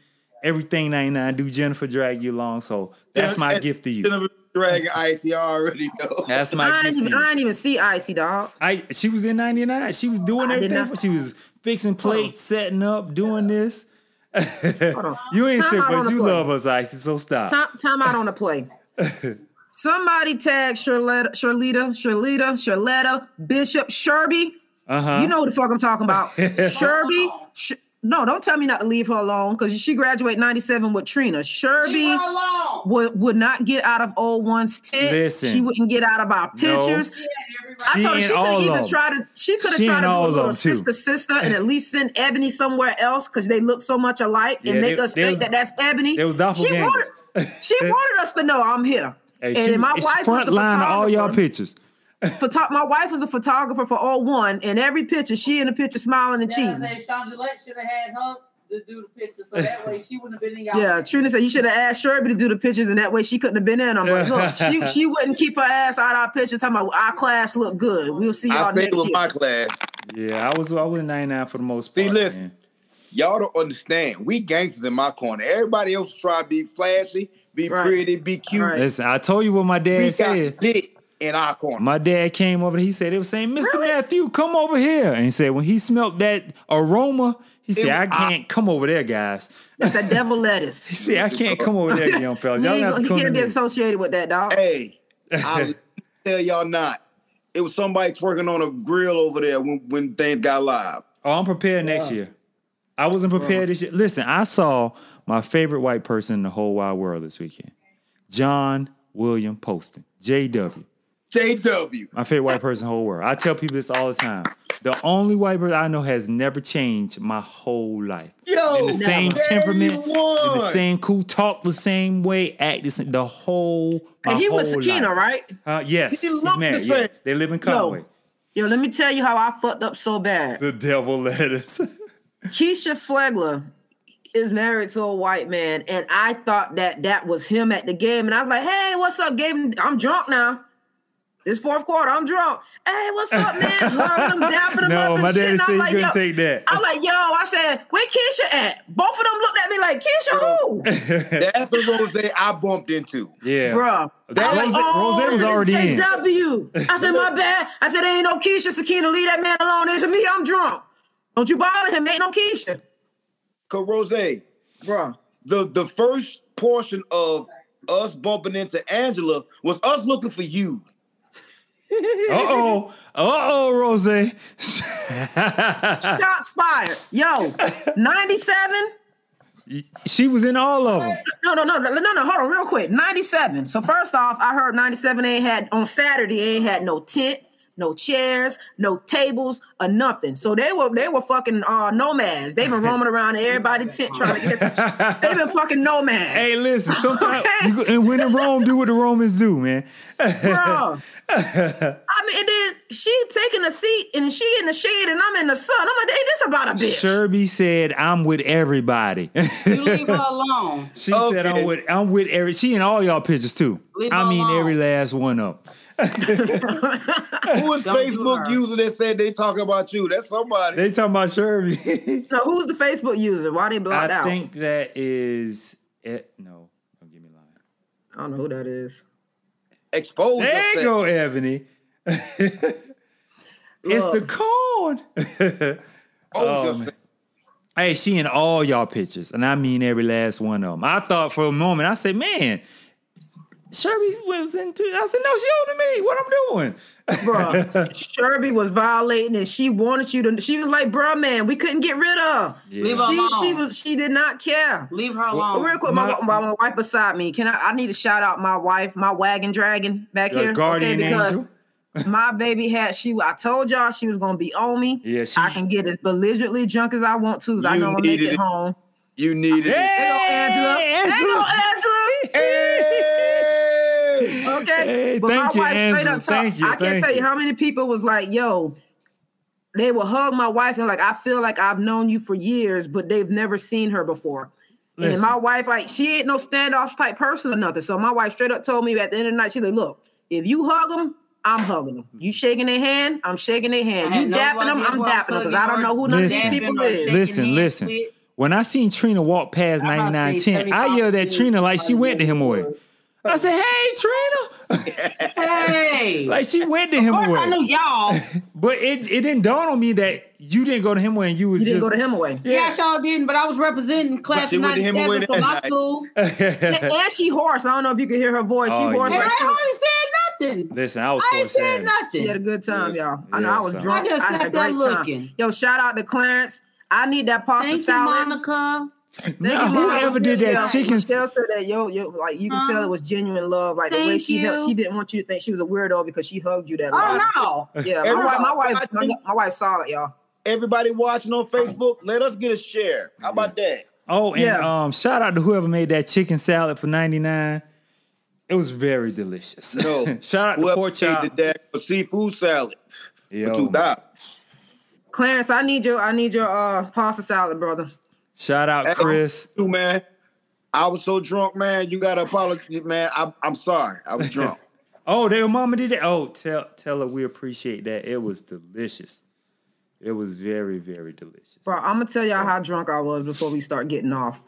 everything 99 do Jennifer drag you along. So that's my Jennifer- gift to you. Jennifer Dragon Icy, I already know. That's my I gift ain't, to even, you. I ain't even see Icy, dog. I she was in 99. She was doing I everything. not- She was fixing plates, setting up, doing this. You ain't Time sick, but you play. love us, Icy. So stop. Time, time out on the play. Somebody tag Charletta, Charlita, Charlita, Charletta, Bishop, Sherby. Uh-huh. You know who the fuck I'm talking about. Sherby. Sh- no, don't tell me not to leave her alone because she graduated 97 with Trina. Sherby Leave her alone. would, would not get out of old one's tent. Listen. She wouldn't get out of our pictures. She. I told her she could of even them. try to she could have She tried in to do all a of little them, too. sister sister and at least send Ebony somewhere else because they look so much alike and Yeah, make they- us they think was- that that's Ebony. they was she wanted, she wanted us to know I'm here. Hey, and she, my it's wife was front line of all y'all photographer. pictures. Photo- my wife was a photographer for all 01 and every picture she in the picture smiling and That's cheesing. that Chandellette should have had her to do the picture, so that way she wouldn't have been in y'all. Yeah, Trina said you should have asked Sherby to do the pictures, and that way she couldn't have been in them. But look, she, she wouldn't keep her ass out of our pictures. Talking about our class look good. We'll see y'all I stayed next with year. my class. Yeah, I was I was in 99 for the most part. See, listen. man. Y'all don't understand. We gangsters in my corner. Everybody else try to be flashy, be Right. pretty, be cute. Right. Listen, I told you what my We dad got said. lit in our corner. My dad came over. He said they were saying, "Mr. Matthew, come over here." And he said when he smelled that aroma, he said, It- "I can't come over there, guys." It's the devil lettuce. He said, "I can't come over there, young fellas. Y'all ain't got gonna- to he come can't be me." associated with that dog. hey, I tell y'all not. It was somebody twerking on a grill over there when, when things got live. Oh, I'm prepared next year. I wasn't prepared this year. Listen, I saw my favorite white person in the whole wide world this weekend, John William Poston, JW. JW. My favorite white person in the whole world. I tell people this all the time. The only white person I know has never changed my whole life. Yo, in the same temperament, in the same cool, talk the same way, act the same. The whole, my and he whole was Sakina, life. right? Uh, yes, He he's looked the married. Yeah, they live in Conway. Yo, let me tell you how I fucked up so bad. The devil lettuce. Keisha Flegler is married to a white man, and I thought that that was him at the game. And I was like, "Hey, what's up, game? I'm drunk now. This fourth quarter, I'm drunk. Hey, what's up, man? Hugging him, dapping him no, up and my shit. daddy And said I'm like, couldn't yo, take that. I'm like, yo, I said, where Keisha at? Both of them looked at me like, Keisha, who? That's the rose I bumped into. yeah, Bruh. That I Rose, oh, Rose was this is already in. JW. I said, my bad. I said, ain't no Keisha Sakina. Leave that man alone. It's me. I'm drunk. Don't you bother him. Ain't no Keisha. Cause Rose, the Bruh. the first portion of us bumping into Angela was us looking for you. Uh oh, uh oh, Rose. Shots fired. Yo, 97? she was in all of them. No, no, no, no, no, no. Hold on, real quick. 97. So first off, I heard 97 ain't had on Saturday, ain't had no tent, no chairs, no tables, or nothing. So they were they were fucking uh nomads. They've been roaming around everybody's tent trying to get they've been fucking nomads. Hey, listen. Sometimes Okay. you go, and when in Rome, do what the Romans do, man. Bro. I mean, and then she taking a seat and she in the shade and I'm in the sun. I'm like, hey, this about a bitch. Sherby said, "I'm with everybody." You leave her alone. she said, "I'm with I'm with every." She in all y'all pictures too. Leave I her mean, alone. every last one of 'em. Who is Don't Facebook user that said they talk about you? That's somebody. They talking about Sherby. No, who's the Facebook user? Why they blocked I out? I think that is it. No, don't give me a line. I don't know who that is. Expose There you go, Ebony. it's the corn. Expose Oh, yourself. man. Hey, she in all y'all pictures, and I mean every last one of them. I thought for a moment, I said, "Man, Sherby was into." I said, "No, she older than me. What I'm doing?" Bruh, Sherby was violating and she wanted you to. She was like, bruh, man, we couldn't get rid of. her." Yeah. Leave her She, alone. she was, she did not care. Leave her But alone. real quick, my, My- my, my wife beside me. Can I? I need to shout out my wife, my wagon dragon back Your here. guardian angel. my baby had she. I told y'all she was gonna be on me. Yeah, she- I can get as belligerently drunk as I want to. I You know I'm gonna make needed it it. You needed Hey, it. There go Angela. There go Angela. Hey! Okay, Hey, but thank my you, wife straight up talk. Thank you, I can't tell you you. how many people was like, "Yo." They will hug my wife and like I feel like I've known you for years, but they've never seen her before. And my wife, like, she ain't no standoff type person or nothing. So my wife straight up told me at the end of the night, she's like, look, if you hug them, I'm hugging them. You shaking their hand, I'm shaking their hand. You dapping them, I'm who I was dapping them because I don't know who or none of these people is. Listen, listen. When I seen Trina walk past I must 99 be 10, I yelled at Trina like she went to him old. Away. I said, hey, Trina. Hey, like she went to him of course I away. knew y'all. But it, it didn't dawn on me that you didn't go to him away and you was You didn't just. go to him away. Yeah, y'all didn't, but I was representing class of went to him 97 away for my night. school. And, and she hoarse. I don't know if you can hear her voice. She Oh, hoarse. yeah. And Like I she, hardly said nothing. Listen, I was I ain't supposed to said say she had a good time, Yes. y'all. I know I was so- drunk. I just had a sat there great looking. time. Yo, shout out to Clarence. I need that pasta Thank you, salad. Monica. Now, Thank you, Monica. whoever did that Yeah, chicken. Michelle said that yo, yo, like you can Huh? tell it was genuine love. Like the way she held, you. she didn't want you to think she was a weirdo because she hugged you that long. Oh no. Yeah, my wife, my wife, my, my wife saw it, y'all. Everybody watching on Facebook, let us get a share. How about that? Oh, and Yeah. um, shout out to whoever made that chicken salad for 99. It was very delicious. No. shout out to Whoever Pork Chop. made the damn seafood salad for Yo, two dollars. Clarence, I need your, I need your uh pasta salad, brother. Shout out Chris. You man, I was so drunk, man. You gotta apologize, man. I'm, I'm sorry. I was drunk. Oh, their mama did that. Oh, tell tell her we appreciate that. It was delicious. It was very very delicious. Bro, I'm gonna tell y'all how drunk I was before we start getting off.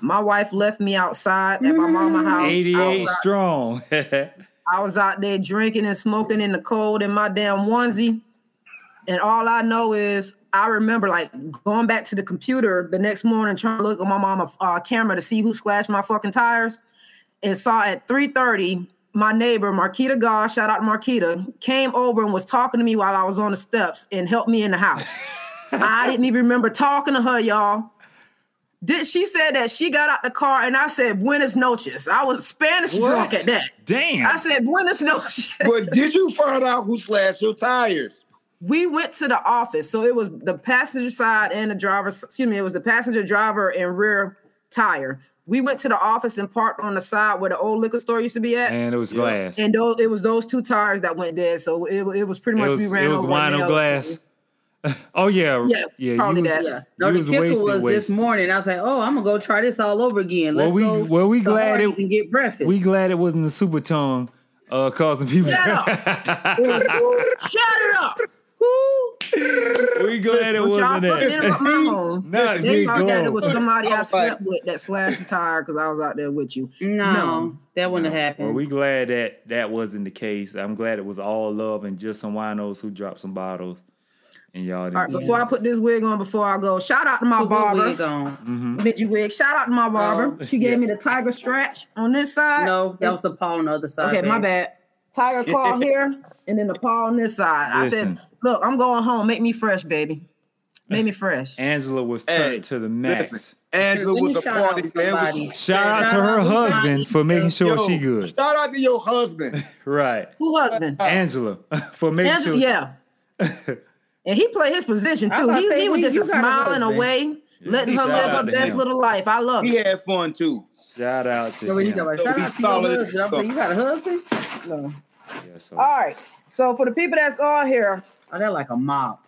My wife left me outside at my mama's mm-hmm. house. 88 was, out, strong. I was out there drinking and smoking in the cold in my damn onesie. And all I know is I remember like going back to the computer the next morning trying to look at my mama uh, camera to see who slashed my fucking tires and saw at 3:30 my neighbor Marquita Goss, shout out to Marquita, came over and was talking to me while I was on the steps and helped me in the house. I didn't even remember talking to her, y'all. Did she said that she got out the car and I said Buenos noches. I was Spanish what? drunk at that. Damn. I said Buenos noches. but did you find out who slashed your tires? We went to the office. So it was the passenger side and the driver, excuse me, it was the passenger driver and rear tire. We went to the office and parked on the side where the old liquor store used to be at. and it was glass. And those, it was those two tires that went dead. So it, it was pretty it much was we ran it was over wine on glass. oh yeah, Yeah, yeah. probably was, that. Yeah. No, the was kicker wasted, was this morning. I was like, oh, I'm gonna go try this all over again. Let's Well, we- go well, we glad it- and get breakfast. We glad it wasn't the super tongue uh, causing people. Shut Shut it up. We glad it Don't y'all wasn't fucking interrupt my that. home. Not They big that it was somebody I I was like- slept with that slashed the tire because I was out there with you. no, No. that wouldn't have happened. Well, we glad that that wasn't the case. I'm glad it was all love and just some winos who dropped some bottles, and y'all didn't. All right, before I put this wig on, before I go, shout out to my Put barber. wig on. Mm-hmm. Midget wig. Shout out to my barber. Oh, she gave yeah. me the tiger stretch on this side. No, that was the paw on the other side. Okay, my babe. bad. Tiger claw here, and then the paw on this side. I said, "Look, I'm going home. Make me fresh, baby. Make me fresh." Angela was turned Hey, to the max. Listen, Angela was a shout party man. somebody. Shout out to her out husband for making sure Yo, she good. Shout out to your husband. Right, Who husband? Uh, Angela for making Angela, sure. yeah. and he played his position too. He, say, he was just you a got a smiling husband. away, letting her live out her best him. little life. I love He it. had fun too. Shout out to So when you him. talk So shout out to your husband. I'm saying, you got a husband? No. Yeah, so- All right. So for the people that's on here, Oh, they're like a mob.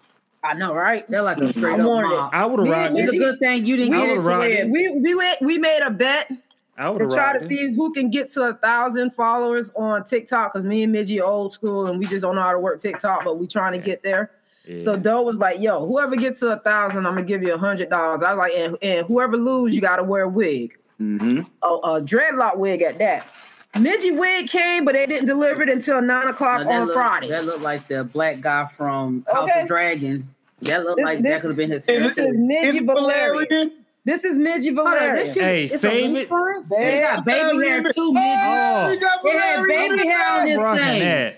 I know, right? They're like a straight I'm up it. mob. I would have Me rocked It's a good thing you didn't I get into rocked it. it. We we went, we made a bet I would to try to see who can get to a thousand followers on TikTok because me and Midgie are old school and we just don't know how to work TikTok, but we trying to get there. Yeah. So Doe was like, "Yo, whoever gets to a thousand, I'm gonna give you a hundred dollars." I was like, and, and whoever lose, you gotta wear a wig, Mm-hmm. a, a dreadlock wig at that. Midgie wig came, but they didn't deliver it until nine o'clock Now, that on look- Friday. That looked like the black guy from House Okay. of Dragon. That looked This- like this- that could have been his This is Midgie Is Velaryon. Velaryon? This is Midgie Hold on, Velaryon. this shit- Hey, it's a save it. front? Save It got baby hair too, midget. Oh. we got It had baby hair on the this thing.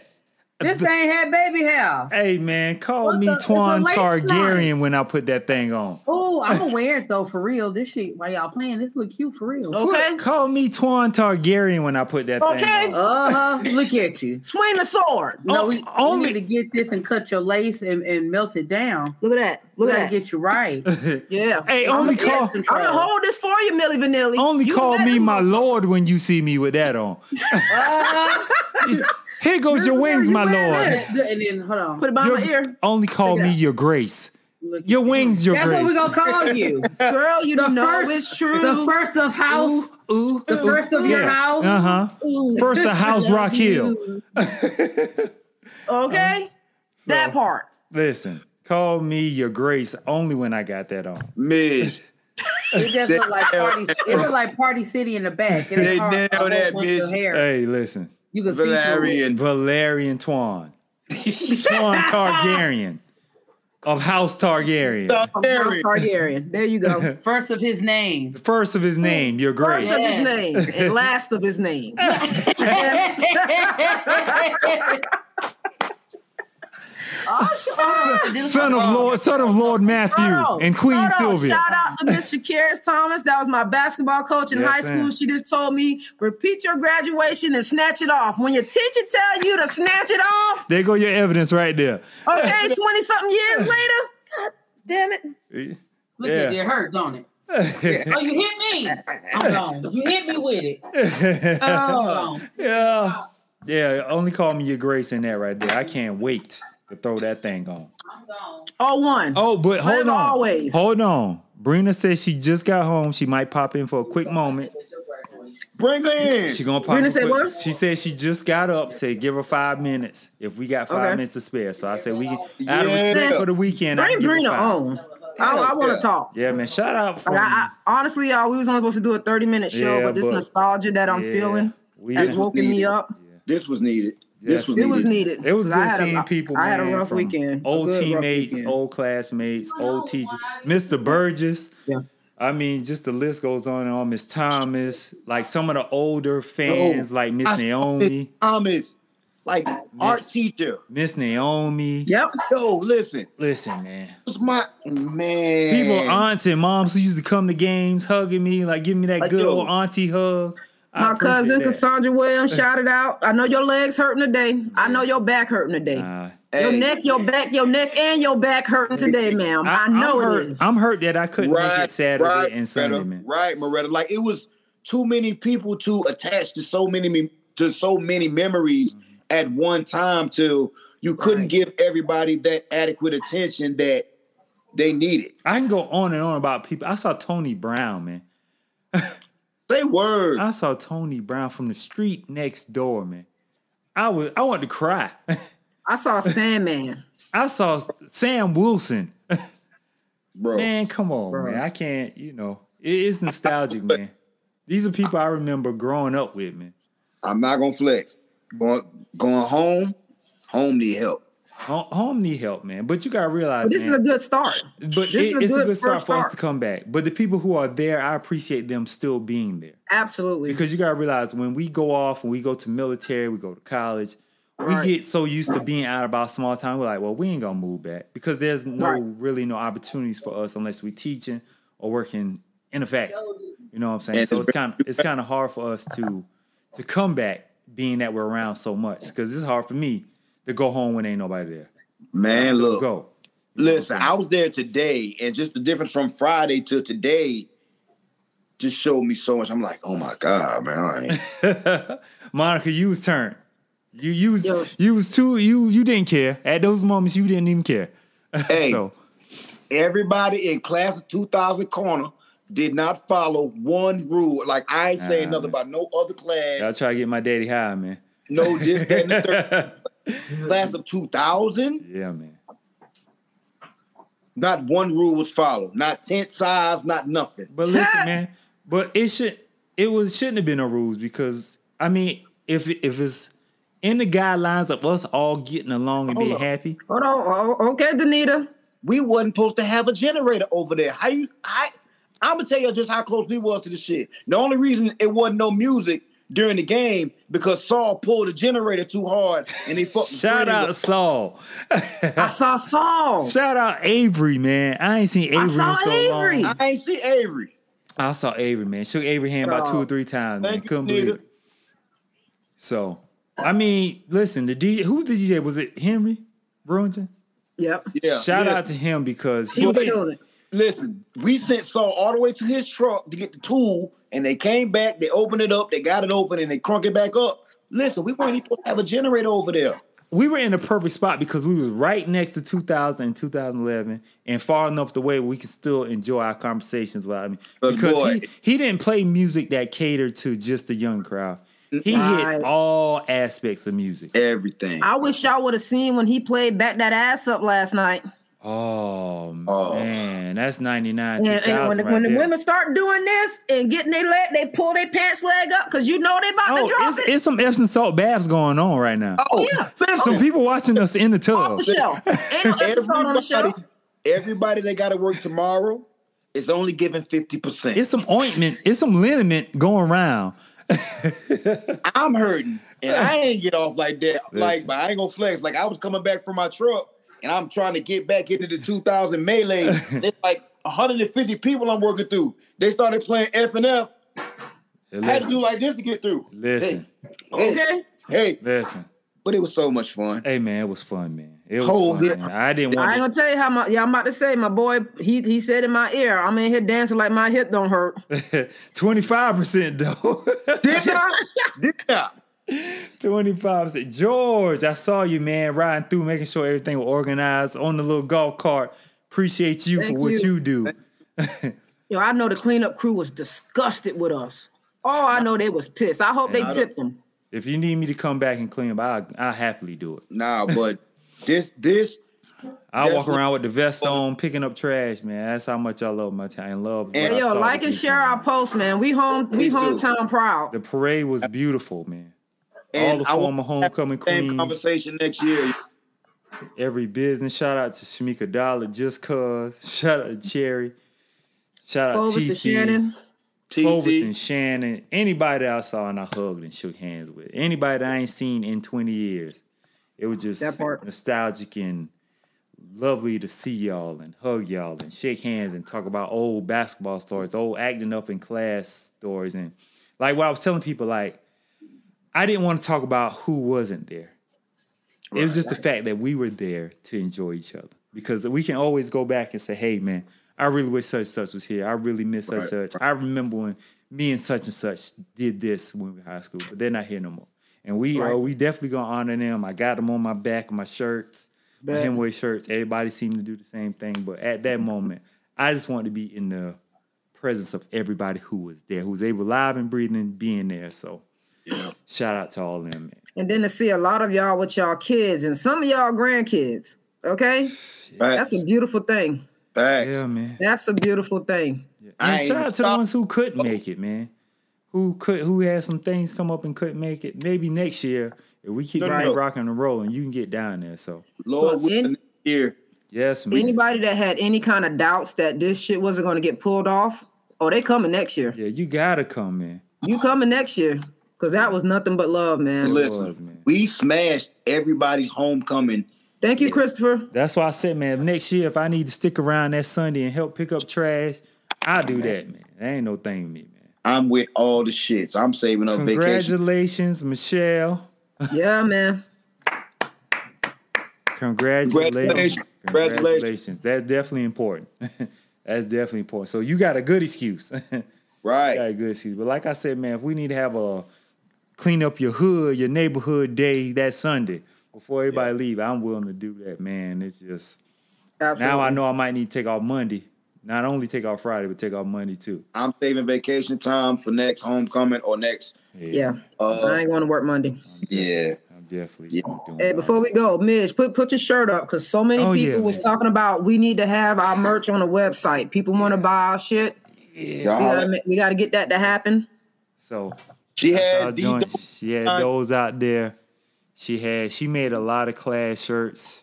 That. This ain't had baby hair. Hey man, call What me the- a Twan lace Targaryen when I put that thing on. Oh, I'm gonna wear it though for real. This shit, while y'all playing, this look cute for real. Okay. Call me Twan Targaryen when I put that Okay. thing on. Okay. Uh huh. Look at you. Swing the sword. No, Oh, we, only- we need to get this and cut your lace and, and melt it down. Look at that. Look at that. get you right. yeah. Hey, I'm only call- I'm gonna hold this for you, Milli Vanilli. Only You call me my lord when you see me with that on. Uh, Here goes your wings, my lord. and then hold on. Put it behind my ear. only call me your grace. Look Your wings, you. your That's what we're grace. gonna call you. Girl, you The know first, it's true. the first of house, Ooh, the first of your house. Uh huh. Ooh. First of House Rock Hill. Okay. that part. Listen, call me your grace only when I got that on. Miss. It just look like party. It look like Party City in the back. It They nailed whole that, bitch. hair. Hey, listen. You can see through it. Velaryon. Velaryon Twan. Twan Targaryen. Of House Targaryen. House Targaryen. Targaryen. There you go. First of his name. First of his name, your First grace. of his name and last of his name. oh, shit. Son of Lord, son of Lord Matthew Hold and Queen Hold. Sylvia. Shout out to Miss Shakira Thomas. That was my basketball coach in Yes, high school. ma'am. She just told me, repeat your graduation and snatch it off. When your teacher tell you to snatch it off, There go your evidence right there. okay, 20 something years later, God damn it. Look Yeah. at it, it hurt, don't it? Oh, you hit me. I'm gone. You hit me with it. Oh, yeah. Yeah, only call me your grace in that right there. I can't wait to throw that thing on. I'm gone. oh one. Oh, but hold Forever, on. always. Hold on. Brina says she just got home. She might pop in for a quick moment. Bring her in. She gonna pop Brina in said quick- what? She said she just got up. Said give her five minutes. If we got five Okay. minutes to spare. So I said we can out of Yeah. respect for the weekend. I Bring give her Brina five. on. I, I want to Yeah. talk. Yeah, man. Shout out from Like, I, I, honestly, y'all, we was only supposed to do a 30 minute show, Yeah, but this but- nostalgia that I'm yeah, feeling We has woken me needed. up. This was needed. This was Yeah. It was needed. needed. It was good I had a- seeing people. I had a man, rough weekend. Old teammates, weekend. old classmates, old teachers. Mr. Burgess. Yeah. I mean, just the list goes on and on. Miss Thomas, like some of the older oh, fans, Oh, like Miss I Naomi, Miss Thomas, like art teacher. Miss Naomi. Yep. Yo, listen, Listen, man. this was my man. People, aunts and moms who used to come to games, hugging me, like giving me that Like, good yo. old auntie hug. I My cousin that. Cassandra Williams shouted out. I know your legs hurting today. I know your back hurting today. Uh, your Hey. neck, your back, your neck, and your back hurting today, ma'am. I, know am it hurt. is. I'm hurt that I couldn't make right, it Saturday right, and Sunday, Moretta, man. Right, Moretta. Like it was too many people to attach to so many mem- to so many memories Mm-hmm. at one time. To you couldn't give everybody that adequate attention that they needed. I can go on and on about people. I saw Tony Brown, man. Say word. I saw Tony Brown from the street next door, man. I was I wanted to cry. I saw Sandman. I saw Sam Wilson. bro. Man, come on, Bro. man. I can't, you know, it is nostalgic, man. These are people I remember growing up with, man. I'm not gonna flex. Going going home. Home need help. Home, home need help, man. But you gotta realize, But this man, is a good start. but this it- is a it's a good good start first for us to come back. But the people who are there, I appreciate them still being there. Absolutely. Because you gotta realize when we go off, when we go to military, we go to college, Right. we get so used to being out of our small town. We're like, well, we ain't gonna move back because there's no Right. really no opportunities for us unless we teaching or working in a factory. You know what I'm saying? And so it's it's kind of it's kind of hard for us to to come back being that we're around so much because it's hard for me to go home when ain't nobody there. Man, So look. go. You Listen, I'm I saying? was there today, and just the difference from Friday to today just showed me so much. I'm like, oh my God, man. I Monica, you was turned. You you was Yo. you was too you you didn't care at those moments. You didn't even care. Hey. so Everybody in class of 2000 corner did not follow one rule. Like I ain't saying Nah, nothing man. about no other class. I'll try to get my daddy high, man. no this, that, and the third. class of 2000, Yeah, man. not one rule was followed. Not tent size, not nothing. But listen, man. But it should it was shouldn't have been no rules because I mean, if if it's in the guidelines of us all getting along and Hold being up. happy, Hold on. Oh, oh, okay, Danita. We wasn't supposed to have a generator over there. How you I I'm gonna tell you just how close we was to the shit. The only reason it wasn't no music during the game because Saul pulled the generator too hard and they fucked. the Shout screen out up. Saul. I saw Saul. Shout out Avery, man. I ain't seen Avery I in saw so Avery. long. I ain't seen Avery. I saw Avery, man. Shook Avery hand about two or three times, man. Thank you, Couldn't believe nigga. it. So, I mean, listen, the DJ, who's the DJ? Was it Henry Brewington? Yep. Yeah. Shout listen, out to him because He he was did- killing it. Listen, we sent Saul all the way to his truck to get the tool, and they came back. They opened it up. They got it open, and they crunk it back up. Listen, we weren't even supposed to have a generator over there. we were in the perfect spot because we was right next to 2000 and 2011 and far enough away where we could still enjoy our conversations with I mean because boy- he, he didn't play music that catered to just the young crowd. He Right. hit all aspects of music. Everything. I wish y'all would have seen when he played back that ass up last night. Oh, Oh. man, that's 99 And, 2000 and when, the- right when the women start doing this and getting their leg, they pull their pants leg up because you know they about Oh, to drop it's, it it's some Epsom salt baths going on right now. oh, yeah. Some people watching us in the off the tub. shelf. Ain't no on the shelf. everybody, everybody that got to work tomorrow is only giving fifty percent. It's some ointment, it's some liniment going around. I'm hurting, and I ain't get off like that. Like, but I ain't gonna flex. Like, I was coming back from my truck, and I'm trying to get back into the 2000 melee. There's like 150 people I'm working through. They started playing F and F. I had to do like this to get through. Listen. Hey, okay. Hey. Listen. But it was so much fun. Hey man, it was fun, man. It was Whole fun. Man. I didn't want. I ain't gonna tell you how my. Yeah, I'm about to say my boy. He he said in my ear, I'm in here dancing like my hip don't hurt. Twenty five percent though. Did not. Did not. 20 pops. George, I saw you, man, riding through, making sure everything was organized on the little golf cart. Appreciate you Thank for you. what you do. Yo, I know the cleanup crew was disgusted with us. Oh, I know they was pissed. I hope and they I tipped them. If you need me to come back and clean up, I'll, happily do it. Nah, but this this I walk around with the vest oh. on, picking up trash, man. That's how much I love my town. I love. And yo, like and share our post, man. We home, we hometown proud. The parade was beautiful, man. All and the I want former to homecoming the same queens. conversation next year. every business. Shout out to Shamika Dollar, just cause. Shout out to Cherry. Shout out Clovis and TC, Shannon. Clovis and Shannon. Anybody that I saw and I hugged and shook hands with. Anybody that I ain't seen in 20 years. It was just That part. nostalgic and lovely to see y'all and hug y'all and shake hands and talk about old basketball stories, old acting up in class stories. And like what I was telling people, like, I didn't want to talk about who wasn't there. It was just the fact that we were there to enjoy each other because we can always go back and say, "Hey, man, I really wish such and such was here. I really miss such and such. I remember when me and such and such did this when we were in high school, but they're not here no more." And we Right. uh, we definitely gonna honor them. I got them on my back my shirts, my. Hemingway shirts. Everybody seemed to do the same thing, but at that moment, I just wanted to be in the presence of everybody who was there, who was able, live and breathing, being there. So, shout out to all them, man. And then to see a lot of y'all with y'all kids and some of y'all grandkids. Okay. That's a beautiful thing. Facts. Yeah, man. That's a beautiful thing. I And ain't shout even out to the ones who couldn't oh. make it, man. Who could who had some things come up and couldn't make it. Maybe next year, if we keep No, no, right no. rocking and rolling, you can get down there. So Lord, Look, willing, in- next year. yes, man. Anybody that had any kind of doubts that this shit wasn't going to get pulled off, oh, they coming next year. Yeah, you gotta come, man. You coming next year because that was nothing but love, man. Listen, was, man. we smashed everybody's homecoming. Thank you, Christopher. That's why I said, man, next year if I need to stick around that Sunday and help pick up trash, I'll do that, man. That ain't no thing with me, man. I'm with all the shits. I'm saving up vacation. Congratulations, Michelle. Yeah, man. Congratulations. Congratulations. Congratulations. That's definitely important. That's definitely important. So you got a good excuse. Right. got a good excuse. But like I said, man, if we need to have a clean up your hood, your neighborhood day that Sunday before everybody leave, I'm willing to do that, man. It's just Absolutely. now I know I might need to take off Monday. Not only take off Friday, but take off Monday too. I'm saving vacation time for next homecoming or next. Yeah. Uh, I ain't going to work Monday. Yeah. I'm definitely Yeah. doing Hey, before we go, Midge, put put your shirt up because so many Oh, people yeah, was man. talking about we need to have our merch on the website. People want to buy our shit. Y'all We gotta, we gotta get that to happen. So She That's had our D- joint. She had those out there. She had she made a lot of class shirts.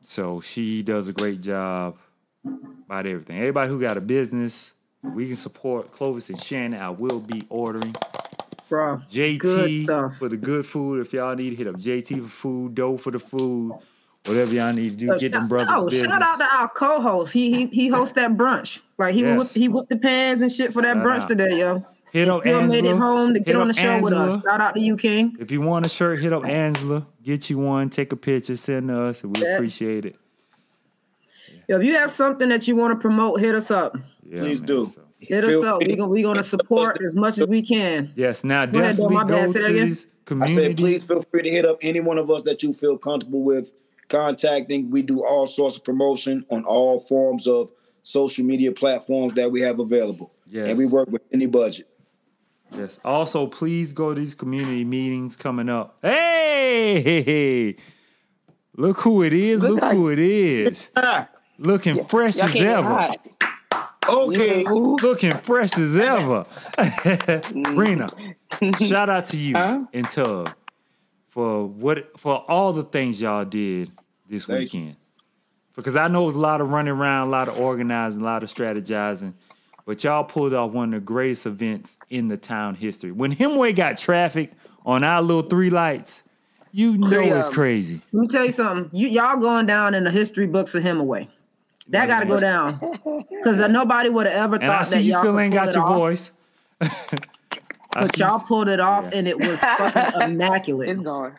So she does a great job about everything. Everybody who got a business, we can support Clovis and Shannon. I will be ordering. bro. JT for the good food. If y'all need, hit up JT for food, Doe for the food, whatever y'all need to do. Uh, Get them brothers oh, business. shout out to our co-host. He he he hosts that brunch. Like he Yes. whipped, he whipped the pans and shit for that Shout brunch out. today, yo. Hit up still made it Angela. home to Hit get on the up show with us. Angela. Shout out to you, King. If you want a shirt, hit up Angela. Get you one. Take a picture. Send to us. We Yeah. appreciate it. Yo, if you have something that you want to promote, hit us up. Yeah, Please man, do. so- Hit us up. We're gonna we gonna support as much as we can. Yes. Now Go ahead, Doe. definitely My bad. go to that again. these I said, please feel free to hit up any one of us that you feel comfortable with contacting. We do all sorts of promotion on all forms of social media platforms that we have available. Yes. And we work with any budget. Yes. Also, please go to these community meetings coming up. Hey, look who it is. Look, Look who it is. Looking fresh Y'all as ever. okay. Looking fresh as ever. Rena, shout out to you Huh? and Tub for what for all the things y'all did this Thank you. weekend. Because I know it was a lot of running around, a lot of organizing, a lot of strategizing. But y'all pulled off one of the greatest events in the town history. When Hemingway got traffic on our little three lights, you know Three of it's 'em. crazy. Let me tell you something. You y'all going down in the history books of Hemingway. That got to go down because nobody would have ever And I thought see that you y'all still could ain't pull got it your off. voice. I But see you y'all pulled it off, Yeah. and it was fucking immaculate. It's gone.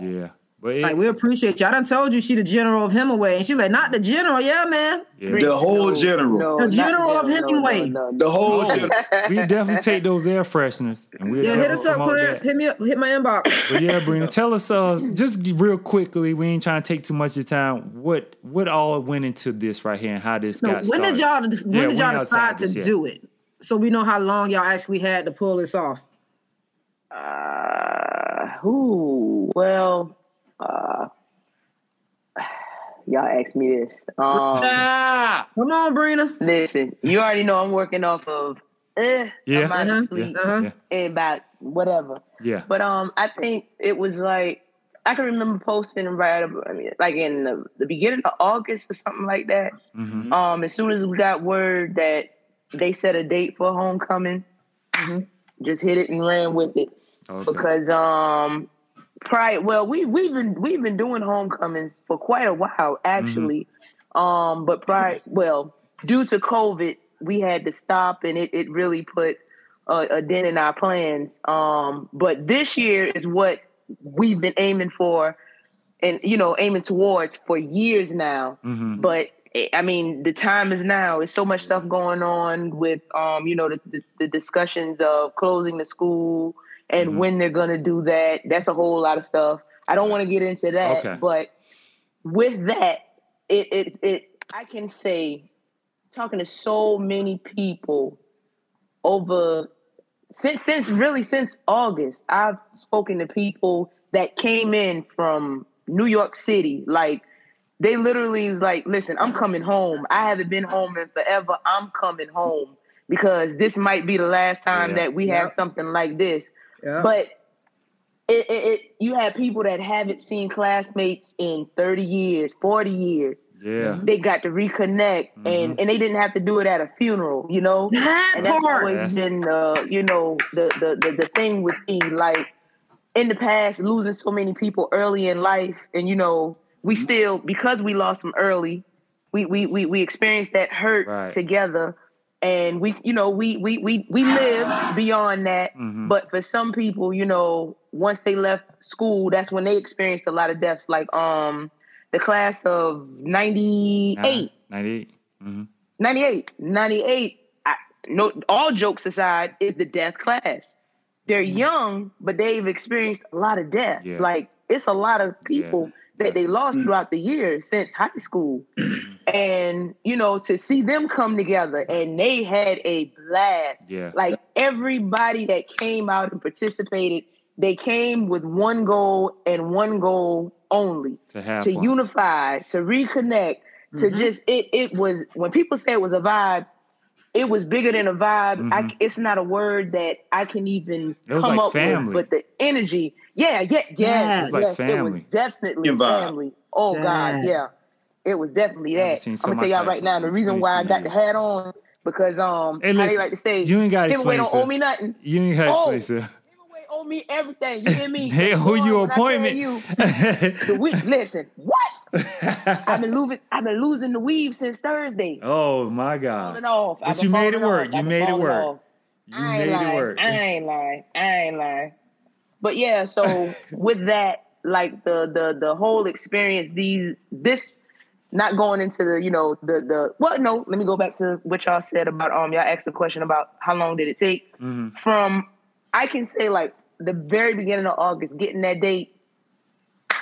Yeah. But it, Like we appreciate you. I done told you she the general of Hemingway, and she's like, not the general, yeah, man. yeah. The whole No, general. no, The not general of general, Hemingway. No, no, The whole general. we definitely take those air fresheners and we'll Yeah, hit us up, promote Clarence. Hit me up. Hit my inbox. But yeah, Brina, tell us uh just real quickly. We ain't trying to take too much of your time. What what all went into this right here and how this So got when started? did y'all when Yeah, did y'all y'all decide to decided do it? So we know how long y'all actually had to pull this off. Uh, ooh, well, uh, y'all asked me this. Um, Come on, Brina. listen, you already know I'm working off of eh, Yeah. amount Uh-huh. of sleep Uh-huh. Yeah, and about whatever. yeah. But um, I think it was like I can remember posting right, ab- I mean, like in the, the beginning of August or something like that. hmm Um, as soon as we got word that they set a date for homecoming, just hit it and ran with it Okay. because um, prior, well, we we've been we've been doing homecomings for quite a while actually, um, but prior, well, due to COVID, we had to stop, and it it really put a, a dent in our plans. Um, but this year is what we've been aiming for, and you know, aiming towards for years now. Hmm but I mean, the time is now. There's so much stuff going on with, um, you know, the, the, the discussions of closing the school and Mhm. when they're gonna do that. That's a whole lot of stuff. I don't want to get into that, Okay. but with that, it, it, it, I can say, talking to so many people over since since really since August, I've spoken to people that came in from New York City, like they literally like, listen, I'm coming home. I haven't been home in forever. I'm coming home because this might be the last time Yeah. that we have Yep. something like this. Yeah. But it, it, it you have people that haven't seen classmates in 30 years, 40 years. Yeah. They got to reconnect Mm-hmm. and and they didn't have to do it at a funeral, you know? that and that's part. always That's- been uh, you know the, the the the thing with me like in the past losing so many people early in life and you know we Mm-hmm. still because we lost them early we we we, we experienced that hurt Right. together and we you know we we we we live beyond that. Mhm. but for some people you know once they left school that's when they experienced a lot of deaths. Like um the class of 98 98. hmm 98 98 I, no all jokes aside is the death class. They're young but they've experienced a lot of death. Yeah. like it's a lot of people that they lost throughout the years since high school and you know to see them come together and they had a blast Yeah. like everybody that came out and participated they came with one goal and one goal only To have to fun. unify, to reconnect, to Mhm. just it it was when people say it was a vibe, it was bigger than a vibe. I, Mhm. it's not a word that I can even It was come like up family. with, but the energy, yeah, yeah, Yeah. yeah, It was like yes, it was definitely Your family. Oh Yeah. God, yeah, it was definitely that. seen I'm gonna tell y'all right now the reason why I 22 got the hat on because um Hey, how they listen, like to say You ain't got to Hemingway explain, don't sir. owe me nothing. You ain't got to Oh. explain, sir. Told me everything. You hear me? Hey, who you appointment? You, the week. Listen, what? I've been losing. I've been losing the weave since Thursday. oh my God. Falling off. But you made it work. You made it work. off. You I ain't made lying. it work. I ain't lying. I ain't lying. But yeah, so with that, like the the the whole experience, these this not going into the you know the the well no let me go back to what y'all said about um y'all asked the question about how long did it take Mm-hmm. from I can say like the very beginning of August getting that date.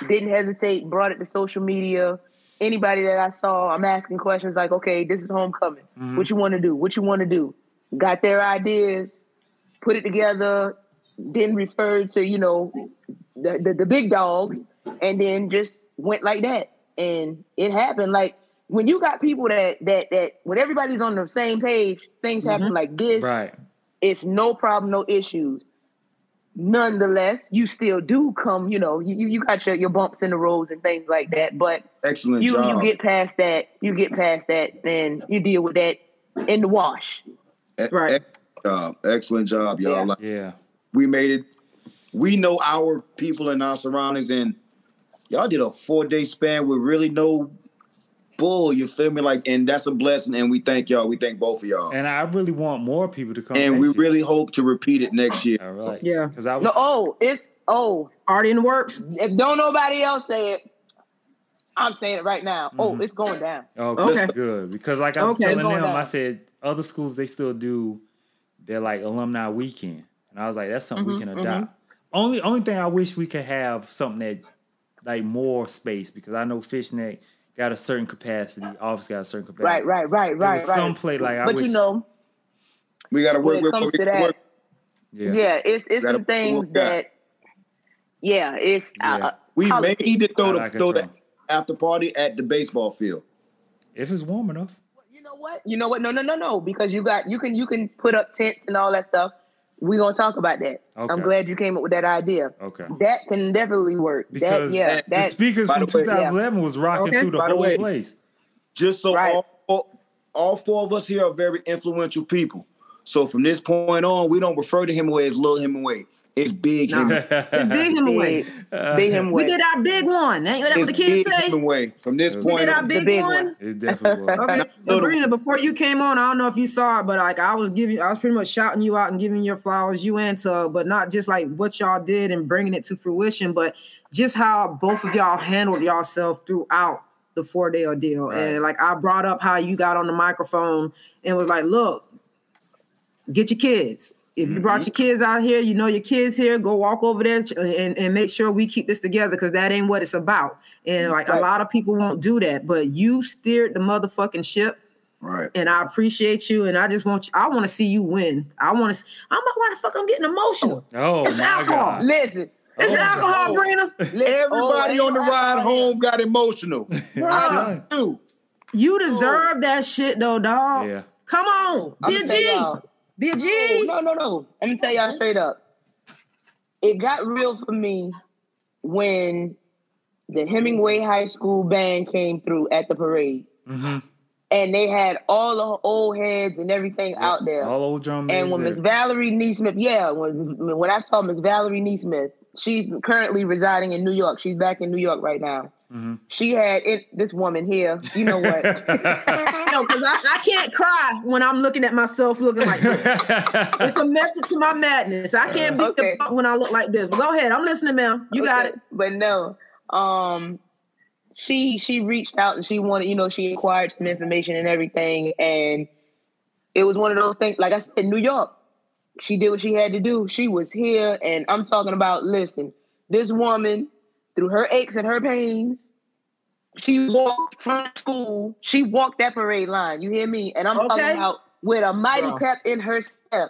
Didn't hesitate brought it to social media. Anybody that I saw I'm asking questions like okay this is homecoming. Mm-hmm. what you want to do? What you want to do? Got their ideas put it together then referred to you know the, the the big dogs and then just went like that. And it happened. Like when you got people that that that when everybody's on the same page things happen like this Right. it's no problem no issues nonetheless you still do come you know you, you you got your, your bumps in the roads and things like that but Excellent you job. you get past that you get past that then you deal with that in the wash E- Right. Excellent job. Excellent job, y'all. Yeah. Like, Yeah. we made it. We know our people and our surroundings, and y'all did a four day span with really no bull. You feel me? Like, and that's a blessing. And we thank y'all. We thank both of y'all, and, And I really want more people to come. And we year. really hope to repeat it next year. All right. Yeah. Because I was. no oh it's oh Already in works. if don't nobody else say it i'm saying it right now Mm-hmm. oh it's going down Okay, Okay. good. Because like I was Okay. telling them, down. I said other schools they still do their like alumni weekend, and I was like, that's something we Mm-hmm, can adopt. Only only thing I wish we could have something that like more space because I know Fishnet got a certain capacity, Office got a certain capacity. right right right There right was right some play like I but wish. you know We got to when work it with comes to that work. yeah. yeah it's it's some things that. that yeah it's Yeah. Uh, We may need to throw the throw the after party at the baseball field. If it's warm enough. You know what? You know what? No, no, no, no. Because you got you can you can put up tents and all that stuff. We're gonna talk about that. Okay. I'm glad you came up with that idea. Okay. That can definitely work. Because that yeah, the The speakers from the way- 2011 was rocking Okay. through the By the whole way, place. Just so Right. all, all four of us here are very influential people. So from this point on, we don't refer to Hemingway as Little Hemingway. It's Big Nah. Hemingway. It's big him away. big, big him We did our big one. Ain't that what the kids Big say? Hemingway. From this We We point did our on, big, big one. one. It definitely was. Okay, Not. Sabrina, before you came on, I don't know if you saw it, but like I was giving, I was pretty much shouting you out and giving your flowers, you and Tug, but not just like what y'all did and bringing it to fruition, but just how both of y'all handled yourself throughout the four day ordeal. Right. And like I brought up how you got on the microphone and was like, look, get your kids. If you brought mm-hmm. your kids out here, you know your kids here, go walk over there and, and, and make sure we keep this together because that ain't what it's about. And mm, like a lot of people won't do that, but you steered the motherfucking ship right? and I appreciate you. And I just want you, I want to see you win. I want to. I'm like, why the fuck I'm getting emotional? Oh, oh It's my alcohol. God. Listen, oh It's Oh, alcohol, no. Brina. Everybody oh, on the ride home got emotional. Bruh, I do. you deserve that shit though, dog. Yeah. Come on, I'm be a gonna tell G, y'all. be a G. No, no, no, no. Let me tell y'all straight up. It got real for me when the Hemingway High School band came through at the parade. Mm-hmm. And they had all the old heads and everything out there. All old drum And when Miss Valerie Neesmith, yeah, when when I saw Miss Valerie Neesmith, she's currently residing in New York. She's back in New York right now. Mm-hmm. She had it. This woman here, you know what? No, because I, I can't cry when I'm looking at myself looking like this. It's a method to my madness. I can't beat Okay. when I look like this. But go ahead, I'm listening, ma'am. You got it. But no, um, she she reached out and she wanted, you know, she inquired some information and everything, and it was one of those things. Like I said, New York, she did what she had to do. She was here, and I'm talking about. Listen, this woman, through her aches and her pains. She walked from school. She walked that parade line. You hear me? And I'm Okay. talking about with a mighty Wow. pep in her step.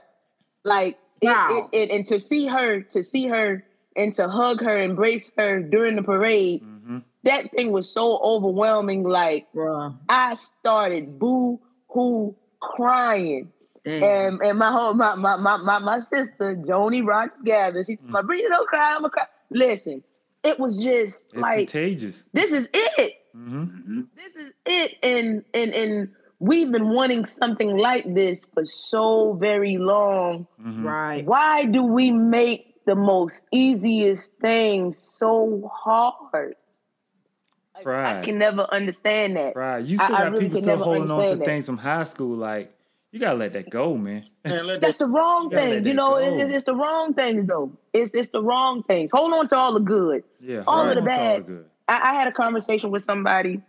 Like it, Wow. it, it, and to see her, to see her, and to hug her, embrace her during the parade, Mm-hmm. that thing was so overwhelming. Like Bruh. I started boo hoo crying, Damn. and and my whole my my my my, my sister Joni Rocks Gather, she Mm. my Brina don't cry, I'm a cry. Listen, it was just It's like contagious. this is it. Mm-hmm. This is it, and and and we've been wanting something like this for so very long. Mm-hmm. right. Why do we make the most easiest thing so hard. Like, I Pride. can never understand that. Right. You still I got really people still holding on to that. things from high school. Like, you gotta let that go, man. Man, let That's that, the wrong You thing. You that know, it's, it's the wrong things though. It's it's the wrong things. Hold on to all the good. Yeah. all of the on to all bad. good. I, I had a conversation with somebody,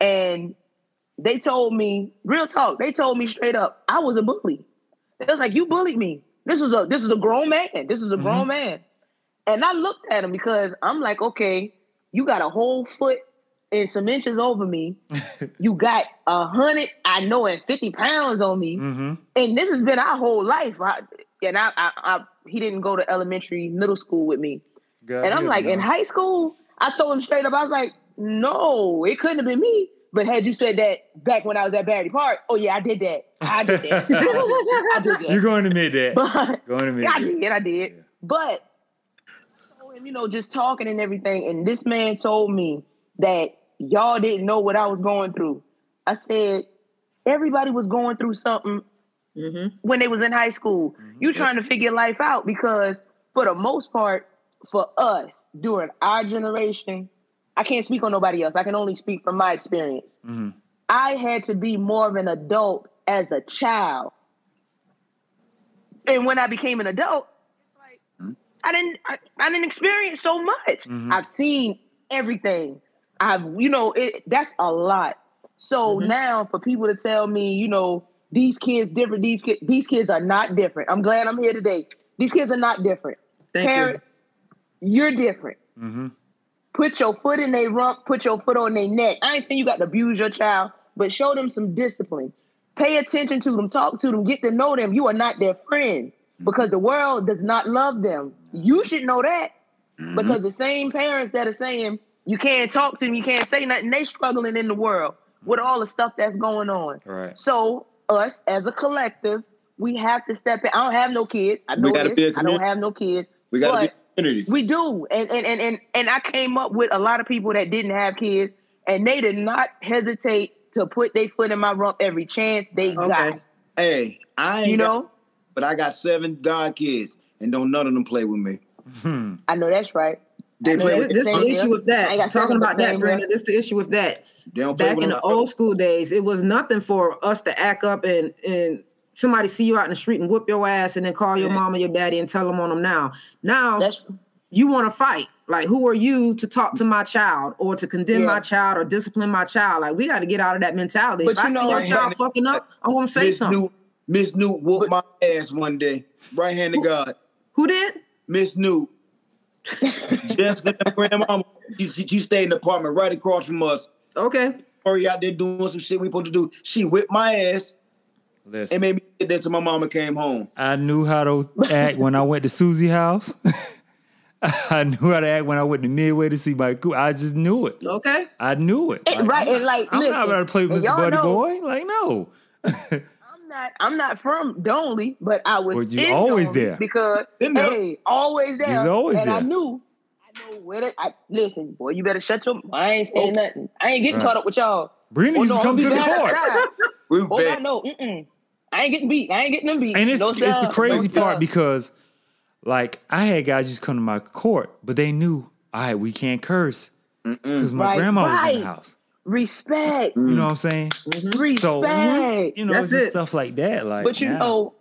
and they told me real talk. They told me straight up, I was a bully. It was like you bullied me. This is a this is a grown man. This is a grown Mm-hmm. man. And I looked at him because I'm like, okay, you got a whole foot and some inches over me. you got a hundred, I know, and fifty pounds on me. Mm-hmm. And this has been our whole life. I, and I, I, I, he didn't go to elementary, middle school with me. God And I'm like, you, in high school, I told him straight up, I was like, no, it couldn't have been me. But had you said that back when I was at Barry Park, oh yeah, I did that. I did that. I did that. You're going to admit that. But going to admit yeah, I did, I did. Yeah. But you know, just talking and everything, and this man told me that y'all didn't know what I was going through. I said, everybody was going through something Mhm. when they was in high school. You trying to figure life out because for the most part, for us during our generation, I can't speak on nobody else. I can only speak from my experience. Mhm. I had to be more of an adult as a child. And when I became an adult, it's like I didn't I, I didn't experience so much. I've seen everything. I've you know, it that's a lot. So now for people to tell me, you know, these kids different, these kids these kids are not different. I'm glad I'm here today. These kids are not different. Thank. Parents, you. are different. Mm-hmm. Put your foot in their rump, put your foot on their neck. I ain't saying you got to abuse your child, but show them some discipline. Pay attention to them, talk to them, get to know them. You are not their friend because the world does not love them. You should know that because the same parents that are saying you can't talk to them, you can't say nothing, they struggling in the world with all the stuff that's going on. Right. So us as a collective, we have to step in. I don't have no kids. I We know this. I don't have no kids. we got to be but a community. we do, and and and and and I came up with a lot of people that didn't have kids, and they did not hesitate to put their foot in my rump every chance they Okay. got. hey, I ain't You got- know, but I got seven god kids, and don't none of them play with me. I know that's right. They play with this the issue with that. ain't got Talking about that, same Brandon. This the issue with that. they don't Back with in the old school days, it was nothing for us to act up and and somebody see you out in the street and whoop your ass and then call your Yeah. mama, your daddy, and tell them on them. Now, now That's you want to fight. Like, who are you to talk to my child or to condemn Yeah. my child or discipline my child? Like, we got to get out of that mentality. But if you I know- see your Right child handed- fucking up, I'm gonna say Miss something. Newt, Miss Newt whooped my ass one day. Right handed God. Who did? Miss Newt. Jessica and grandmama. She, she, she stayed in the apartment right across from us. Okay. Hurry out there doing some shit we supposed to do. She whipped my ass Listen, and made me get there till my mama came home. I knew how to act when I went to Susie's house. I knew how to act when I went to Midway to see my cool. I just knew it. Okay. I knew it. Eh, right, I'm and like, I'm not listen, about to play with Mr. y'all Buddy know- Boy. Like, no. I'm not. I'm not from Donley, but I was. But you in always Donley there. because In there. hey, always there. He's always and I there. knew. I know where to. I listen, boy. You better shut your. I ain't saying Oh. nothing. I ain't getting Right. caught up with y'all. Brina Oh, used no, to come to the back court. We were Oh, I bad. know. Mm-mm. I ain't getting beat. I ain't getting them beat. And it's no, it's the crazy No, part because, like, I had guys just come to my court, but they knew, all right, we can't curse because my Right, grandma was in the house. Respect, You know what I'm mm-hmm. saying? Mm-hmm. Uh-huh, respect. So you know, That's it's just it. stuff like that. Like, But you now- know,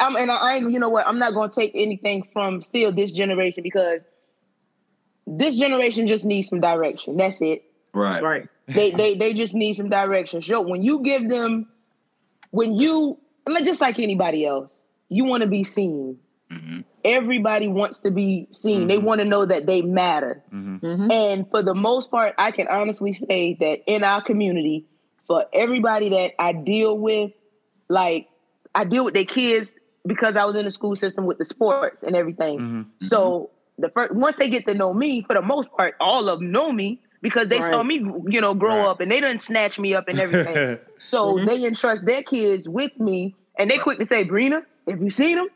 I'm, and I ain't. You know what? I'm not going to take anything from still this generation because this generation just needs some direction. That's it. Right. Right. They they they just need some direction. Show when you give them, when you just like anybody else, you want to be seen. Mm-hmm. Everybody wants to be seen. They mm-hmm. want to know that they matter. Mm-hmm. And for the most part, I can honestly say that in our community, for everybody that I deal with, like I deal with their kids because I was in the school system with the sports and everything. So the first once they get to know me, for the most part, all of them know me because they saw me, you know, grow Right. up and they didn't snatch me up and everything. so they entrust their kids with me, and they quick to say, "Brina, if you seen them,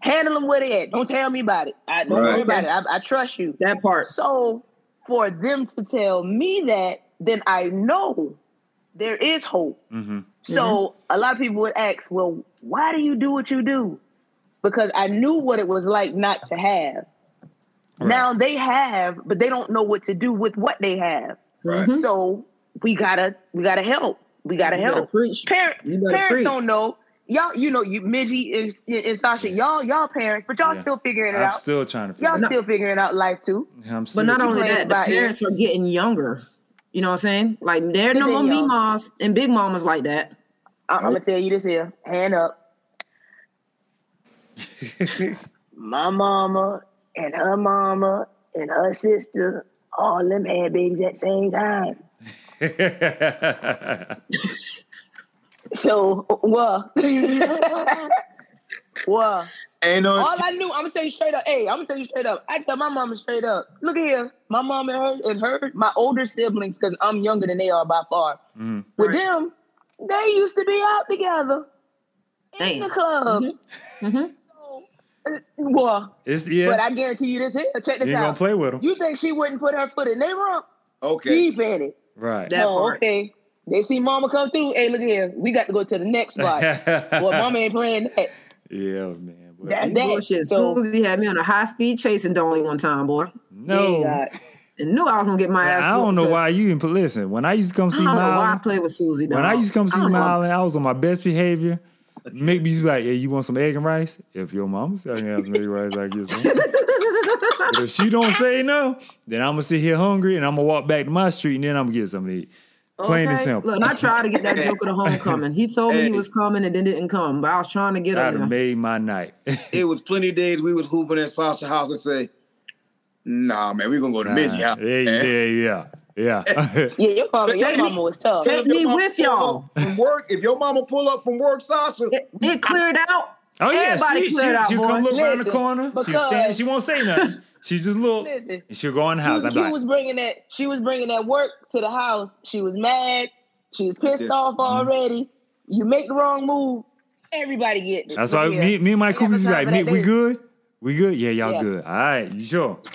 handle them where they at. Don't tell me about it. I don't Right. worry about it. I, I trust you." That part. So for them to tell me that, then I know there is hope. So a lot of people would ask, well, why do you do what you do? Because I knew what it was like not to have. Now they have, but they don't know what to do with what they have. Right. Mhm. So we gotta we gotta help. We gotta You better help. preach. Parent, You better parents preach. don't know. Y'all, you know, you Midgie and, and Sasha, y'all, y'all parents, but y'all Yeah. still figuring it I'm out. still trying to figure y'all it still figuring out life too. out. I'm still But not trying- only playing that, the by ear. parents are getting younger. You know what I'm saying? Like there are no more been me young. moms and big mamas like that. I, I'm gonna tell you this here, hand up. My mama and her mama and her sister, all them had babies at the same time. So, what? what? Ain't no all I knew, I'm gonna tell you straight up. Hey, I'm gonna tell you straight up. I tell my mama straight up. Look here, my mom and her and her, my older siblings, because I'm younger than they are by far. Mhm. With Right. them, they used to be out together in the Damn. clubs. Mhm. So, uh, well, It's yeah. but I guarantee you this here. Check you this ain't gonna play with them. You think she wouldn't put her foot in their rump? okay. Deep in it. right. That oh, part. okay. They see mama come through. Hey, look here. We got to go to the next spot. Well, mama ain't playing that. yeah, man. But That's You that. bullshit. So- Susie had me on a high speed chasing Dolly one time, boy. no. Yeah, And knew I was gonna get my ass. I don't know why you didn't put listen. When I used to come I see don't know why I Miles, play with Susie. when I used to come see don't know. Miles, I was on my best behavior. Make me be like, hey, you want some egg and rice? If your mama's telling you have some egg and rice, I get some. but if she don't say no, then I'm gonna sit here hungry and I'm gonna walk back to my street and then I'm gonna get something to eat. Plain and Okay? simple. Look, and I tried to get that joke of the homecoming. He told me he was coming and then didn't come, but I was trying to get I'd him. have there. made my night. It was plenty of days we was hooping at Sasha house and say, Nah, man, we gonna go to Midgie house. yeah, man." yeah, yeah, yeah. Yeah, your mama, your Take me- mama was tough. take me with y'all. From work, if your mama pull up from work, Sasha, It, it cleared out. Oh yeah, Everybody she, she, cleared out, she'll come boy. look around the Listen, corner. She'll stand. She won't say nothing. She just look Listen, she'll go in the house. she, I'm she like, was bringing that. She was bringing that work to the house. She was mad. She was pissed it. off mm-hmm. already. You make the wrong move, everybody get it. That's Look why here. me, me and my Ain't got no cookies be time like, me, we good? We good? Yeah, y'all Yeah. good. All right, you sure?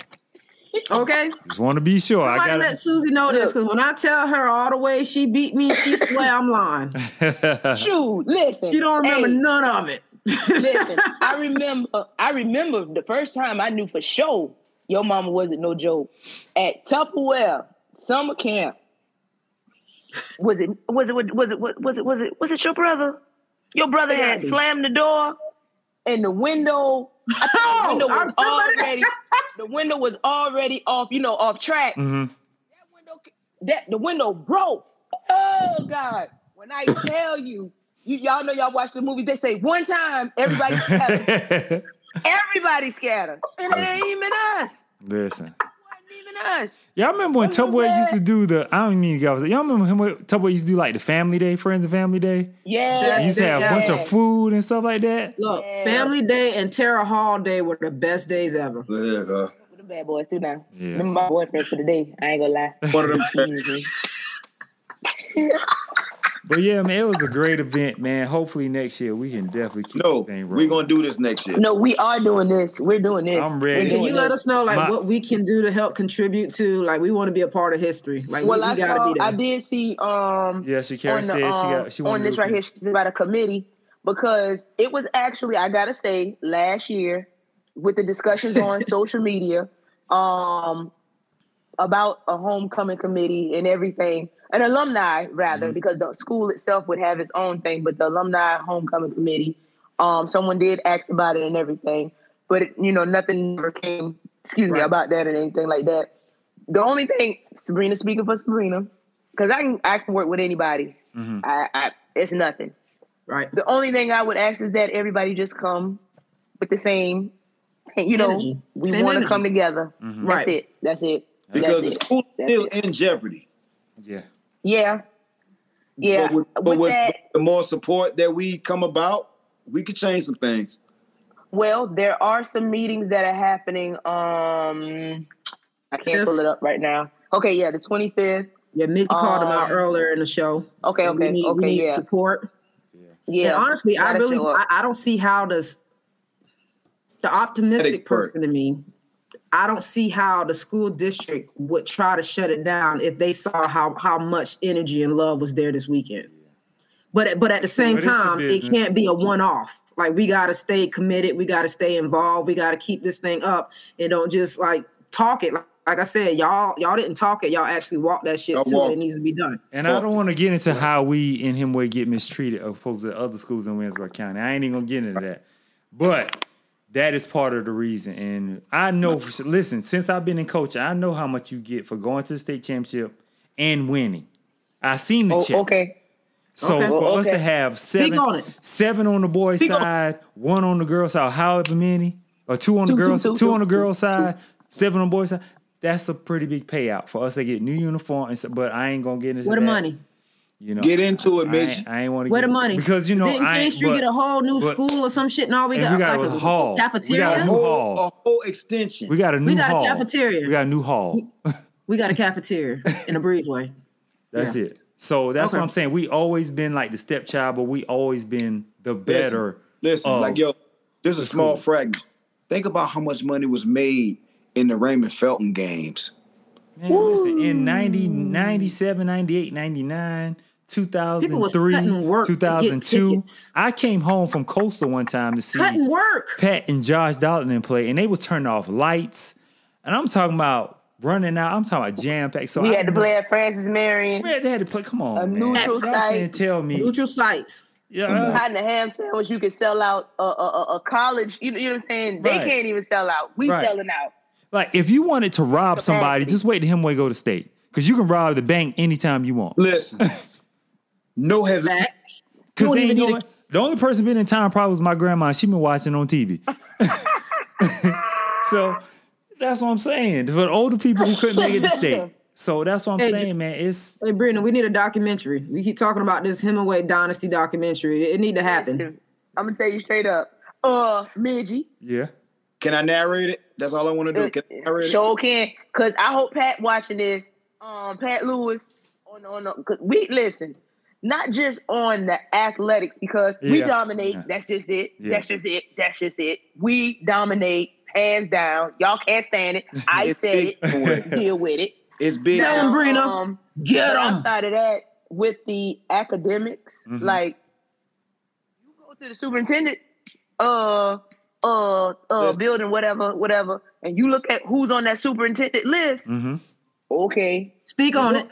Okay. Just want to be sure. I Somebody got let Susie know this because when I tell her all the way she beat me, she swear I'm lying. it. Shoot, listen. She don't remember Hey, none of it. Listen, I remember. I remember the first time I knew for sure your mama wasn't no joke at Tupperware summer camp. Was it? Was it? Was it? Was it? Was it? Was it? Was it your brother? Your brother had had to be. slammed the door, and the window. I think the Oh, window was already. the window was already off. You know, off track. Mhm. That window. That the window broke. Oh God! When I tell you, you y'all know y'all watch the movies. They say one time, everybody scattered. everybody scattered, and it ain't even us. Listen. It wasn't even us. Y'all remember when What was Tupperware used to do the, I don't mean y'all, y'all remember him when Tupperware used to do like the family day, friends and family day? Yeah, You used to have a bunch of food and stuff like that. Look, Yeah. Family Day and Terra Hall Day were the best days ever. yeah, uh, The bad boys too now. Yes. Them my boyfriends for the day. I ain't gonna lie. one of them. But yeah, man, it was a great event, man. Hopefully next year we can definitely keep No, this thing we're gonna do this next year. No, we are doing this. We're doing this. I'm ready. We're Can you let us know like My- what we can do to help contribute to like we want to be a part of history. Like Well, we, I gotta saw. be there. I did see. Um, Yeah, Shakira on the, said she um, got she on this right here. She's about a committee because it was actually I gotta say last year with the discussions on social media um about a homecoming committee and everything an alumni rather Mm-hmm. because the school itself would have its own thing but the alumni homecoming committee um someone did ask about it and everything but it, you know nothing ever came excuse me about that and anything like that the only thing Sabrina speaking for Sabrina because I can I can work with anybody Mhm. I, I it's nothing right. the only thing I would ask is that everybody just come with the same, you know, Energy. we want to come together. That's Right. it. That's it. Because That's the school is still it. in jeopardy. Yeah. Yeah. Yeah. But with, but with with that, the more support that we come about, we could change some things. well, there are some meetings that are happening. Um, I can't Fifth. pull it up right now. Okay, yeah, the 25th. Yeah, Mickey called him out Um, earlier in the show. Okay, And we okay, need, okay, we need yeah. support. Yeah. and honestly, I really. I, I don't see how does the optimistic person in me. I don't see how the school district would try to shut it down if they saw how how much energy and love was there this weekend. But but at the same But time, it can't be a one off. Like we got to stay committed. We got to stay involved. We got to keep this thing up and don't just like talk it. Like, like I said, y'all y'all didn't talk it. Y'all actually walked that shit too. It needs to be done. And I don't want to get into how we in Hemway get mistreated opposed to other schools in Williamsburg County. I ain't even gonna get into that. But that is part of the reason. And I know, listen, since I've been in coaching, I know how much you get for going to the state championship and winning. I seen the Oh, check. okay. So Okay. for us Okay. to have seven, on seven on the boys' Speak on- side, one on the girls' side, however many, or two on the Two, two, girls, two, two two, on the two, girls' side, seven on the boys' side. That's a pretty big payout for us to get new uniform. And so, but I ain't gonna get into Where the money? You know, Get into it, I Mitch. ain't, I ain't want to Where get the money? because you know Didn't I King. Street But, get a whole new but- school or some shit? No, we and got, we got like a a hall. We got a cafeteria. new hall. a whole extension. we got a new We got a cafeteria. We got a new hall. We got a cafeteria in a breezeway. That's Yeah. it. So that's Okay. what I'm saying. We always been like the stepchild, but we always been the better. Listen, of like yo, there's a the small schools. fragment. Think about how much money was made in the Raymond Felton games. Man, listen, in 90, 97, 98, 99, People was 2003, cutting work to get 2002. I came home from Coastal one time to see Cutting work. Pat and Josh Dalton play, and they was turning off lights. And I'm talking about running out. I'm talking about jam pack. So We I had to know- play at Francis Marion. Man, they had to play. Come on, A man. neutral Y'all site. can't tell me. Neutral sites. Yeah, Hot in the ham sandwich, you could sell out a, a, a, a college. You know, you know what I'm saying? They Right. can't even sell out. We Right. selling out. Like if you wanted to rob Capacity. somebody, just wait to him way go to state because you can rob the bank anytime you want. Listen, no hesitation. Facts. Because don't they even ain't need going. The only person been in town probably was my grandma. She been watching on TV. so that's what I'm saying. For the older people who couldn't make it to state. So that's what I'm Hey, saying, man. It's Hey, Brendan, we need a documentary. We keep talking about this Hemingway Dynasty documentary. It, it need to happen. Listen, I'm gonna tell you straight up. Uh, Midgie. yeah. Can I narrate it? That's all I want to do. Can I narrate it? Sure can. Cause I hope Pat watching this. Um, Pat Lewis on on the- cause we listen, not just on the athletics because we dominate. Yeah. That's just it. Yeah. That's just it. That's just it. We dominate hands down. Y'all can't stand it. I It's said big for it. it. Deal with it. It's big. Tell him, Brina. Um, Get but 'em. outside of that, with the academics, Mhm. like you go to the superintendent uh uh uh Listen. building, whatever, whatever, and you look at who's on that superintendent list, Mm-hmm. okay, Speak on it.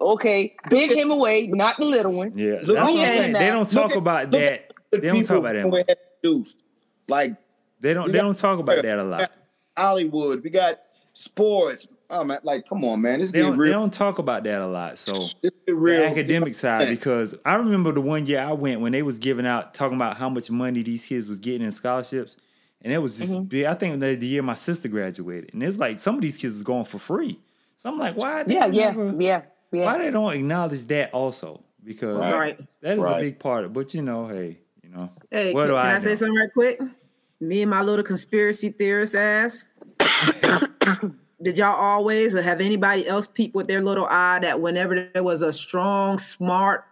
okay, big him away, not the little one. Yeah. Look that's what I'm saying. They don't talk Look at- about look that. at They don't talk about that. Hemingway. Like They don't. They got- don't talk about that a lot. Hollywood, we got sports. Oh man, like come on, man. This They get don't. They don't talk about that a lot. So This get real. the academic side because I remember the one year I went when they was giving out talking about how much money these kids was getting in scholarships, and it was just Mm-hmm. big. I think the, the year my sister graduated, and it's like some of these kids was going for free. So I'm like, why? They Yeah, yeah, never- yeah, yeah. Why they don't acknowledge that also? Because Right. Right. that is a big part of. But you know, hey, you know, Hey, what can, do can I, I, say know? something right quick? Me and my little conspiracy theorist ass. Did y'all always or have anybody else peep with their little eye that whenever there was a strong, smart,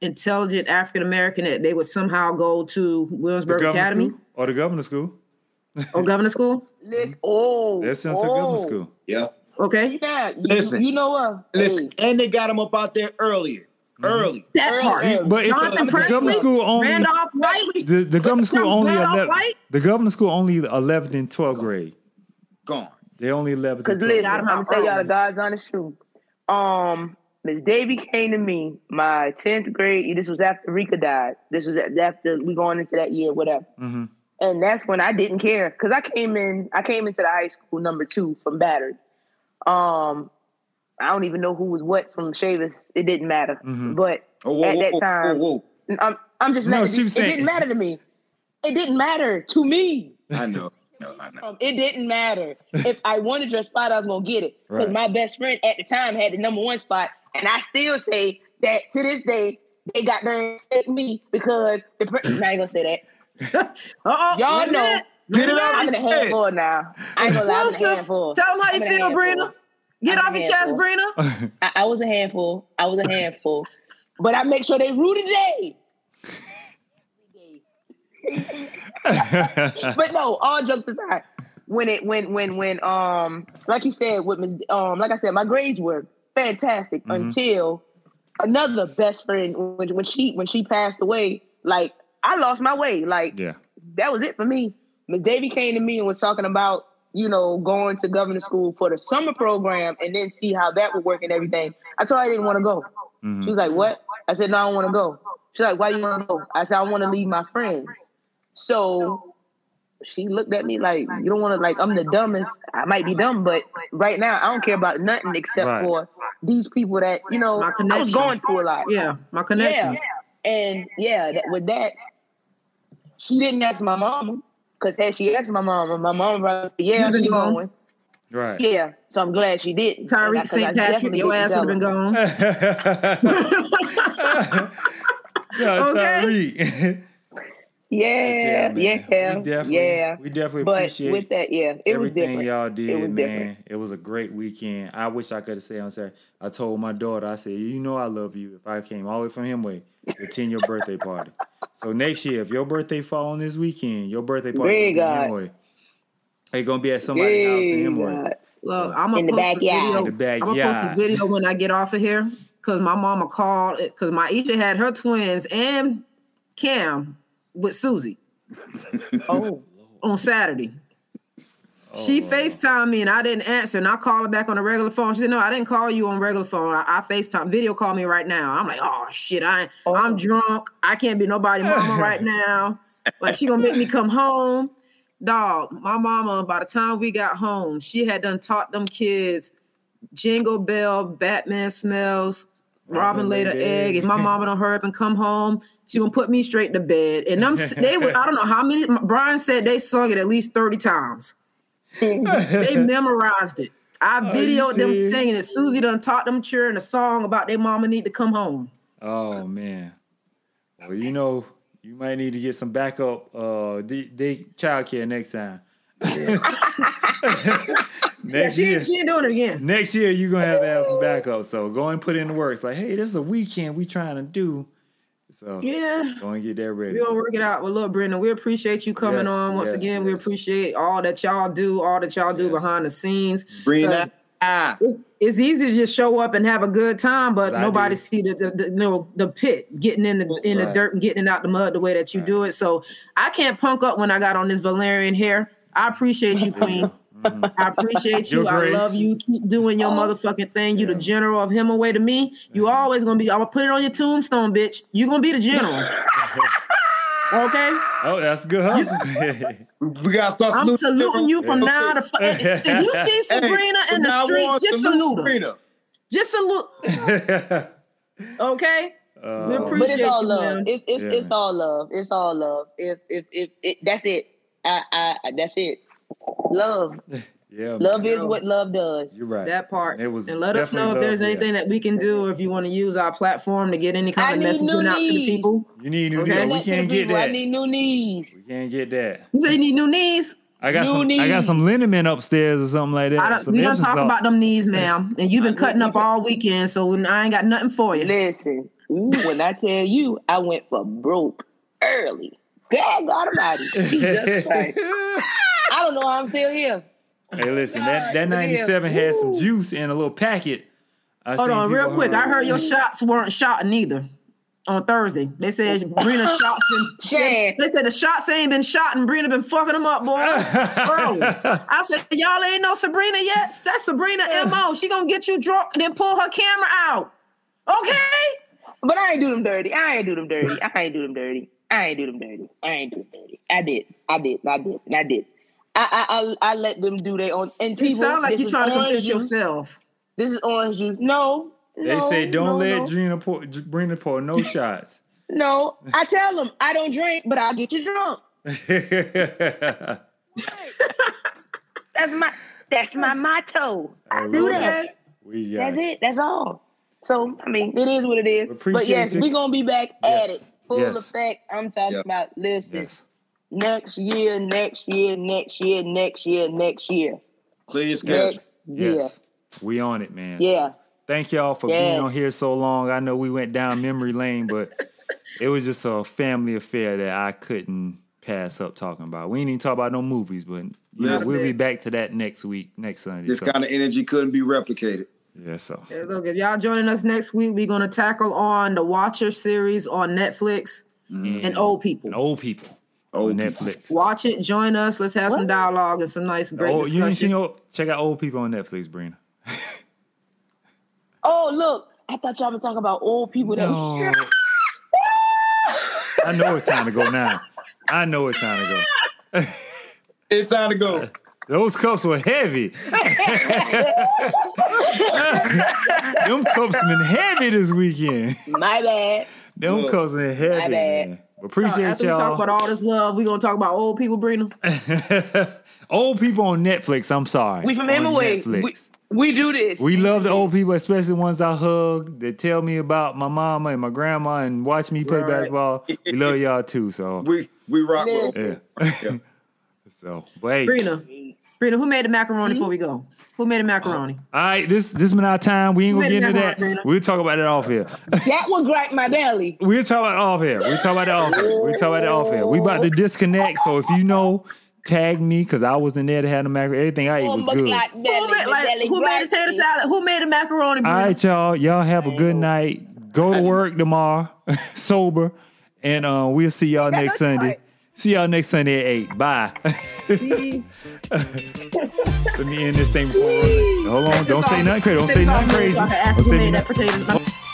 intelligent African American, that they would somehow go to Williamsburg Academy school or the governor school? Or governor school? Listen, oh, That's since oh. the governor school. Yeah. Okay, Yeah, you, Listen. you know what? Listen, Hey, and they got him up out there earlier. Mm-hmm. Early. that Early, part. early. But it's Jonathan the government school only. Randolph White. The, the government school only Randolph 11, White? the government school only 11th and 12th grade. Gone. They only 11th Because and 12th listen, I'm 'em grade. gonna tell y'all the early. God's honest truth. Um, Miss Davy came to me my 10th grade. This was after Rika died. This was after we going into that year, whatever. Mhm. And that's when I didn't care because I came in. I came into the high school number two from Battery. Um, I don't even know who was what from Chavis. It didn't matter. Mhm. But Oh, whoa, at that whoa, time, whoa, I'm I'm just No, she it, was it saying- didn't matter to me. It didn't matter to me. I know. No, I know. Um, it didn't matter. if I wanted your spot, I was gonna get it. Because Right. my best friend at the time had the number one spot, and I still say that to this day they got there take me because the. Pre- I ain't gonna say that. Uh-oh, Y'all wait a know. minute. Get it I'm in a out. Handful now. I ain't gonna lie, I'm a Exclusive. handful. Tell them how I'm you feel, handful. Brina. Get I'm off your chest, handful. Brina. I, I was a handful. I was a handful. But I make sure they rue today. but no, all jokes aside, when it when when when um like you said with Ms. um like I said, my grades were fantastic until another best friend when when she when she passed away, like I lost my way. Like Yeah. that was it for me. Miss Davy came to me and was talking about you know, going to governor school for the summer program and then see how that would work and everything. I told her I didn't want to go. Mhm. She was like, "What?" I said, "No, I don't want to go." She's like, "Why you want to go?" I said, "I want to leave my friends." So she looked at me like, "You don't want to like I'm the dumbest. I might be dumb, but right now I don't care about nothing except Right. for these people that you know My I was connections. going through a lot. Yeah, my connections. Yeah. And yeah, that, with that, she didn't ask my mama because had she asked my mama, my mama probably said, "Yeah, You've she gone. going." Right. Yeah, so I'm glad she didn't. And I- Tyreek 'cause I St. Patrick, your ass would have been her. gone. yeah, Okay. Tyreek. Yeah, man. yeah, we definitely, yeah. we definitely But appreciate with that, yeah, it was everything different. y'all It did, was man. different. It was a great weekend. I wish I could have said on Saturday. I told my daughter, I said, you know I love you. If I came all the way from Hemway to attend your birthday party. So next year, if your birthday fall on this weekend, your birthday party Big gonna in God. Hemway. It's gonna be at somebody's house in Big Hemway. God. Look, I'm gonna In the post a backyard. video. In the I'm gonna post a video when I get off of here because my mama called because my Isha had her twins and Cam with Susie Oh, on Saturday. Oh, she Oh. FaceTimed me and I didn't answer, and I called her back on the regular phone. She said, "No, I didn't call you on regular phone. I, I FaceTime, video call me right now." I'm like, "Oh shit, I oh. I'm drunk. I can't be nobody mama right now. Like she gonna make me come home." Dog, my mama. By the time we got home, she had done taught them kids Jingle Bell, Batman smells, Robin laid an egg. If my mama don't hurry up and come home, she gonna put me straight to bed. And them they were, I don't know how many. Brian said they sung it at least thirty times. They memorized it. I videoed them singing it. Susie done taught them cheering a song about their mama need to come home. Oh man. Well, you know, you might need to get some backup uh they, they childcare next time. Yeah, next she, year. she ain't doing it again. Next year you're gonna have to have some backup. So go and put in the works. Like, hey, this is a weekend we trying to do. So Yeah. go and get that ready. We're gonna work it out. Well, look, Brenda, we appreciate you coming Yes, on once yes, again. We appreciate all that y'all do, all that y'all do behind the scenes. Brenda. Ah, It's, it's easy to just show up and have a good time, but I nobody do. see the, the, the you know the pit getting in the in the dirt and getting out the mud the way that you do it. So I can't punk up when I got on this Velaryon hair. I appreciate you, Queen. Mhm. I appreciate Your you. I grace. love you. Keep doing your motherfucking thing. You the general of him away to me. You always gonna be. I'm gonna put it on your tombstone, bitch. You gonna be the general. Okay. Oh, that's good hustle. we gotta start I'm saluting saluting you from now to. Fu- if you see Sabrina from in the now streets, just salute her. Sabrina. Just salute. Okay. we Uh, but it's all you, love. It's it's, Yeah. it's all love. It's all love. If if if it, that's it. I, I that's it. Love. yeah, Love man. is what love does. You're right. that part. It was and let us know if there's love, yeah. anything that we can do, or if you want to use our platform to get any I kind of need messaging new out to the people. You need new Okay. knees. We that to the can't get people. I that. need new knees. We can't get that. You say you need new knees. I got New some. I got some liniment upstairs or something like that. I don't, we don't talk about them knees, ma'am. And you've been cutting up all weekend, so I ain't got nothing for you. Listen, ooh, when I tell you, I went for broke early. God Almighty, Jesus Christ. I don't know how I'm still here. Hey, listen, that, that look at him. 97 had some juice in a little packet. I Hold on, real quick. I heard your shots weren't shot neither on Thursday. They said Brina shots been. Shan. They said the shots ain't been shot and Brina been fucking them up, boy. I said y'all ain't know Sabrina yet. That's Sabrina mo. She gonna get you drunk and then pull her camera out. Okay. But I ain't do them dirty. I ain't do them dirty. I ain't do them dirty. I ain't do them dirty. I ain't do them dirty. I did. I did. I did. I did. I I I, I let them do their own. And You people, sound like you're trying to convince juice. yourself. This is orange juice. No. They no, say don't no, let no. Drina pour, Brina pour no shots. No, I tell them I don't drink, but I'll get you drunk. That's my that's my motto. I do that. We got That's you. it. That's all. So I mean, it is what it is. Appreciate But yes, we're gonna be back Yes. at it. Full Yes. effect. I'm talking Yeah. about listen. Yes. Next year, next year, next year, next year, next year. Clear your schedule. Next year. Yes. We on it, man. Yeah. Thank y'all for Yes. being on here so long. I know we went down memory lane, but it was just a family affair that I couldn't pass up talking about. We ain't even talk about no movies, but you know, we'll be back to that next week, next Sunday. This So, kind of energy couldn't be replicated. yeah, so Hey, Look, if y'all joining us next week, we're gonna tackle on the Watcher series on Netflix mm. and old people. and old people. Old on people. Netflix. Watch it, join us. Let's have some dialogue and some nice, great Oh, you ain't seen old, check out old people on Netflix, Brina. Oh, look. I thought y'all were talking about old people that No. I know it's time to go now. I know it's time to go. It's time to go. Those cups were heavy. Them cups been heavy this weekend. My bad. Them Look. cups been heavy, bad. man. Appreciate After we talk y'all. about all this love, we gonna talk about old people, Brina. old people on Netflix. I'm sorry. We from on Hemingway. We, we do this. We love the old people, especially the ones I hug that tell me about my mama and my grandma and watch me play Right. basketball. We love y'all too. So We we rock with Listen. yeah. so but hey, Brina, Brina, who made the macaroni mm-hmm. before we go? Who made the macaroni? all right, this this been our time. We ain't gonna get into that. mind, We'll talk about that off here. that would gripe my belly. We'll talk about it off here. We'll talk about that off here. We'll talk about that off here. We about to disconnect. So if you know, tag me because I was in there to have the macaroni. Everything I ate Oh, was good. God, Who made, like, who made the gripes salad? Who made the macaroni? Brina? All right, y'all. Y'all have a good night. Go to work tomorrow, sober, and uh, we'll see y'all next Sunday. See y'all next Sunday at eight. Bye. Let me end this thing before. Hold on. Don't say nothing crazy. Don't say nothing crazy. So I can ask Don't say nothing-.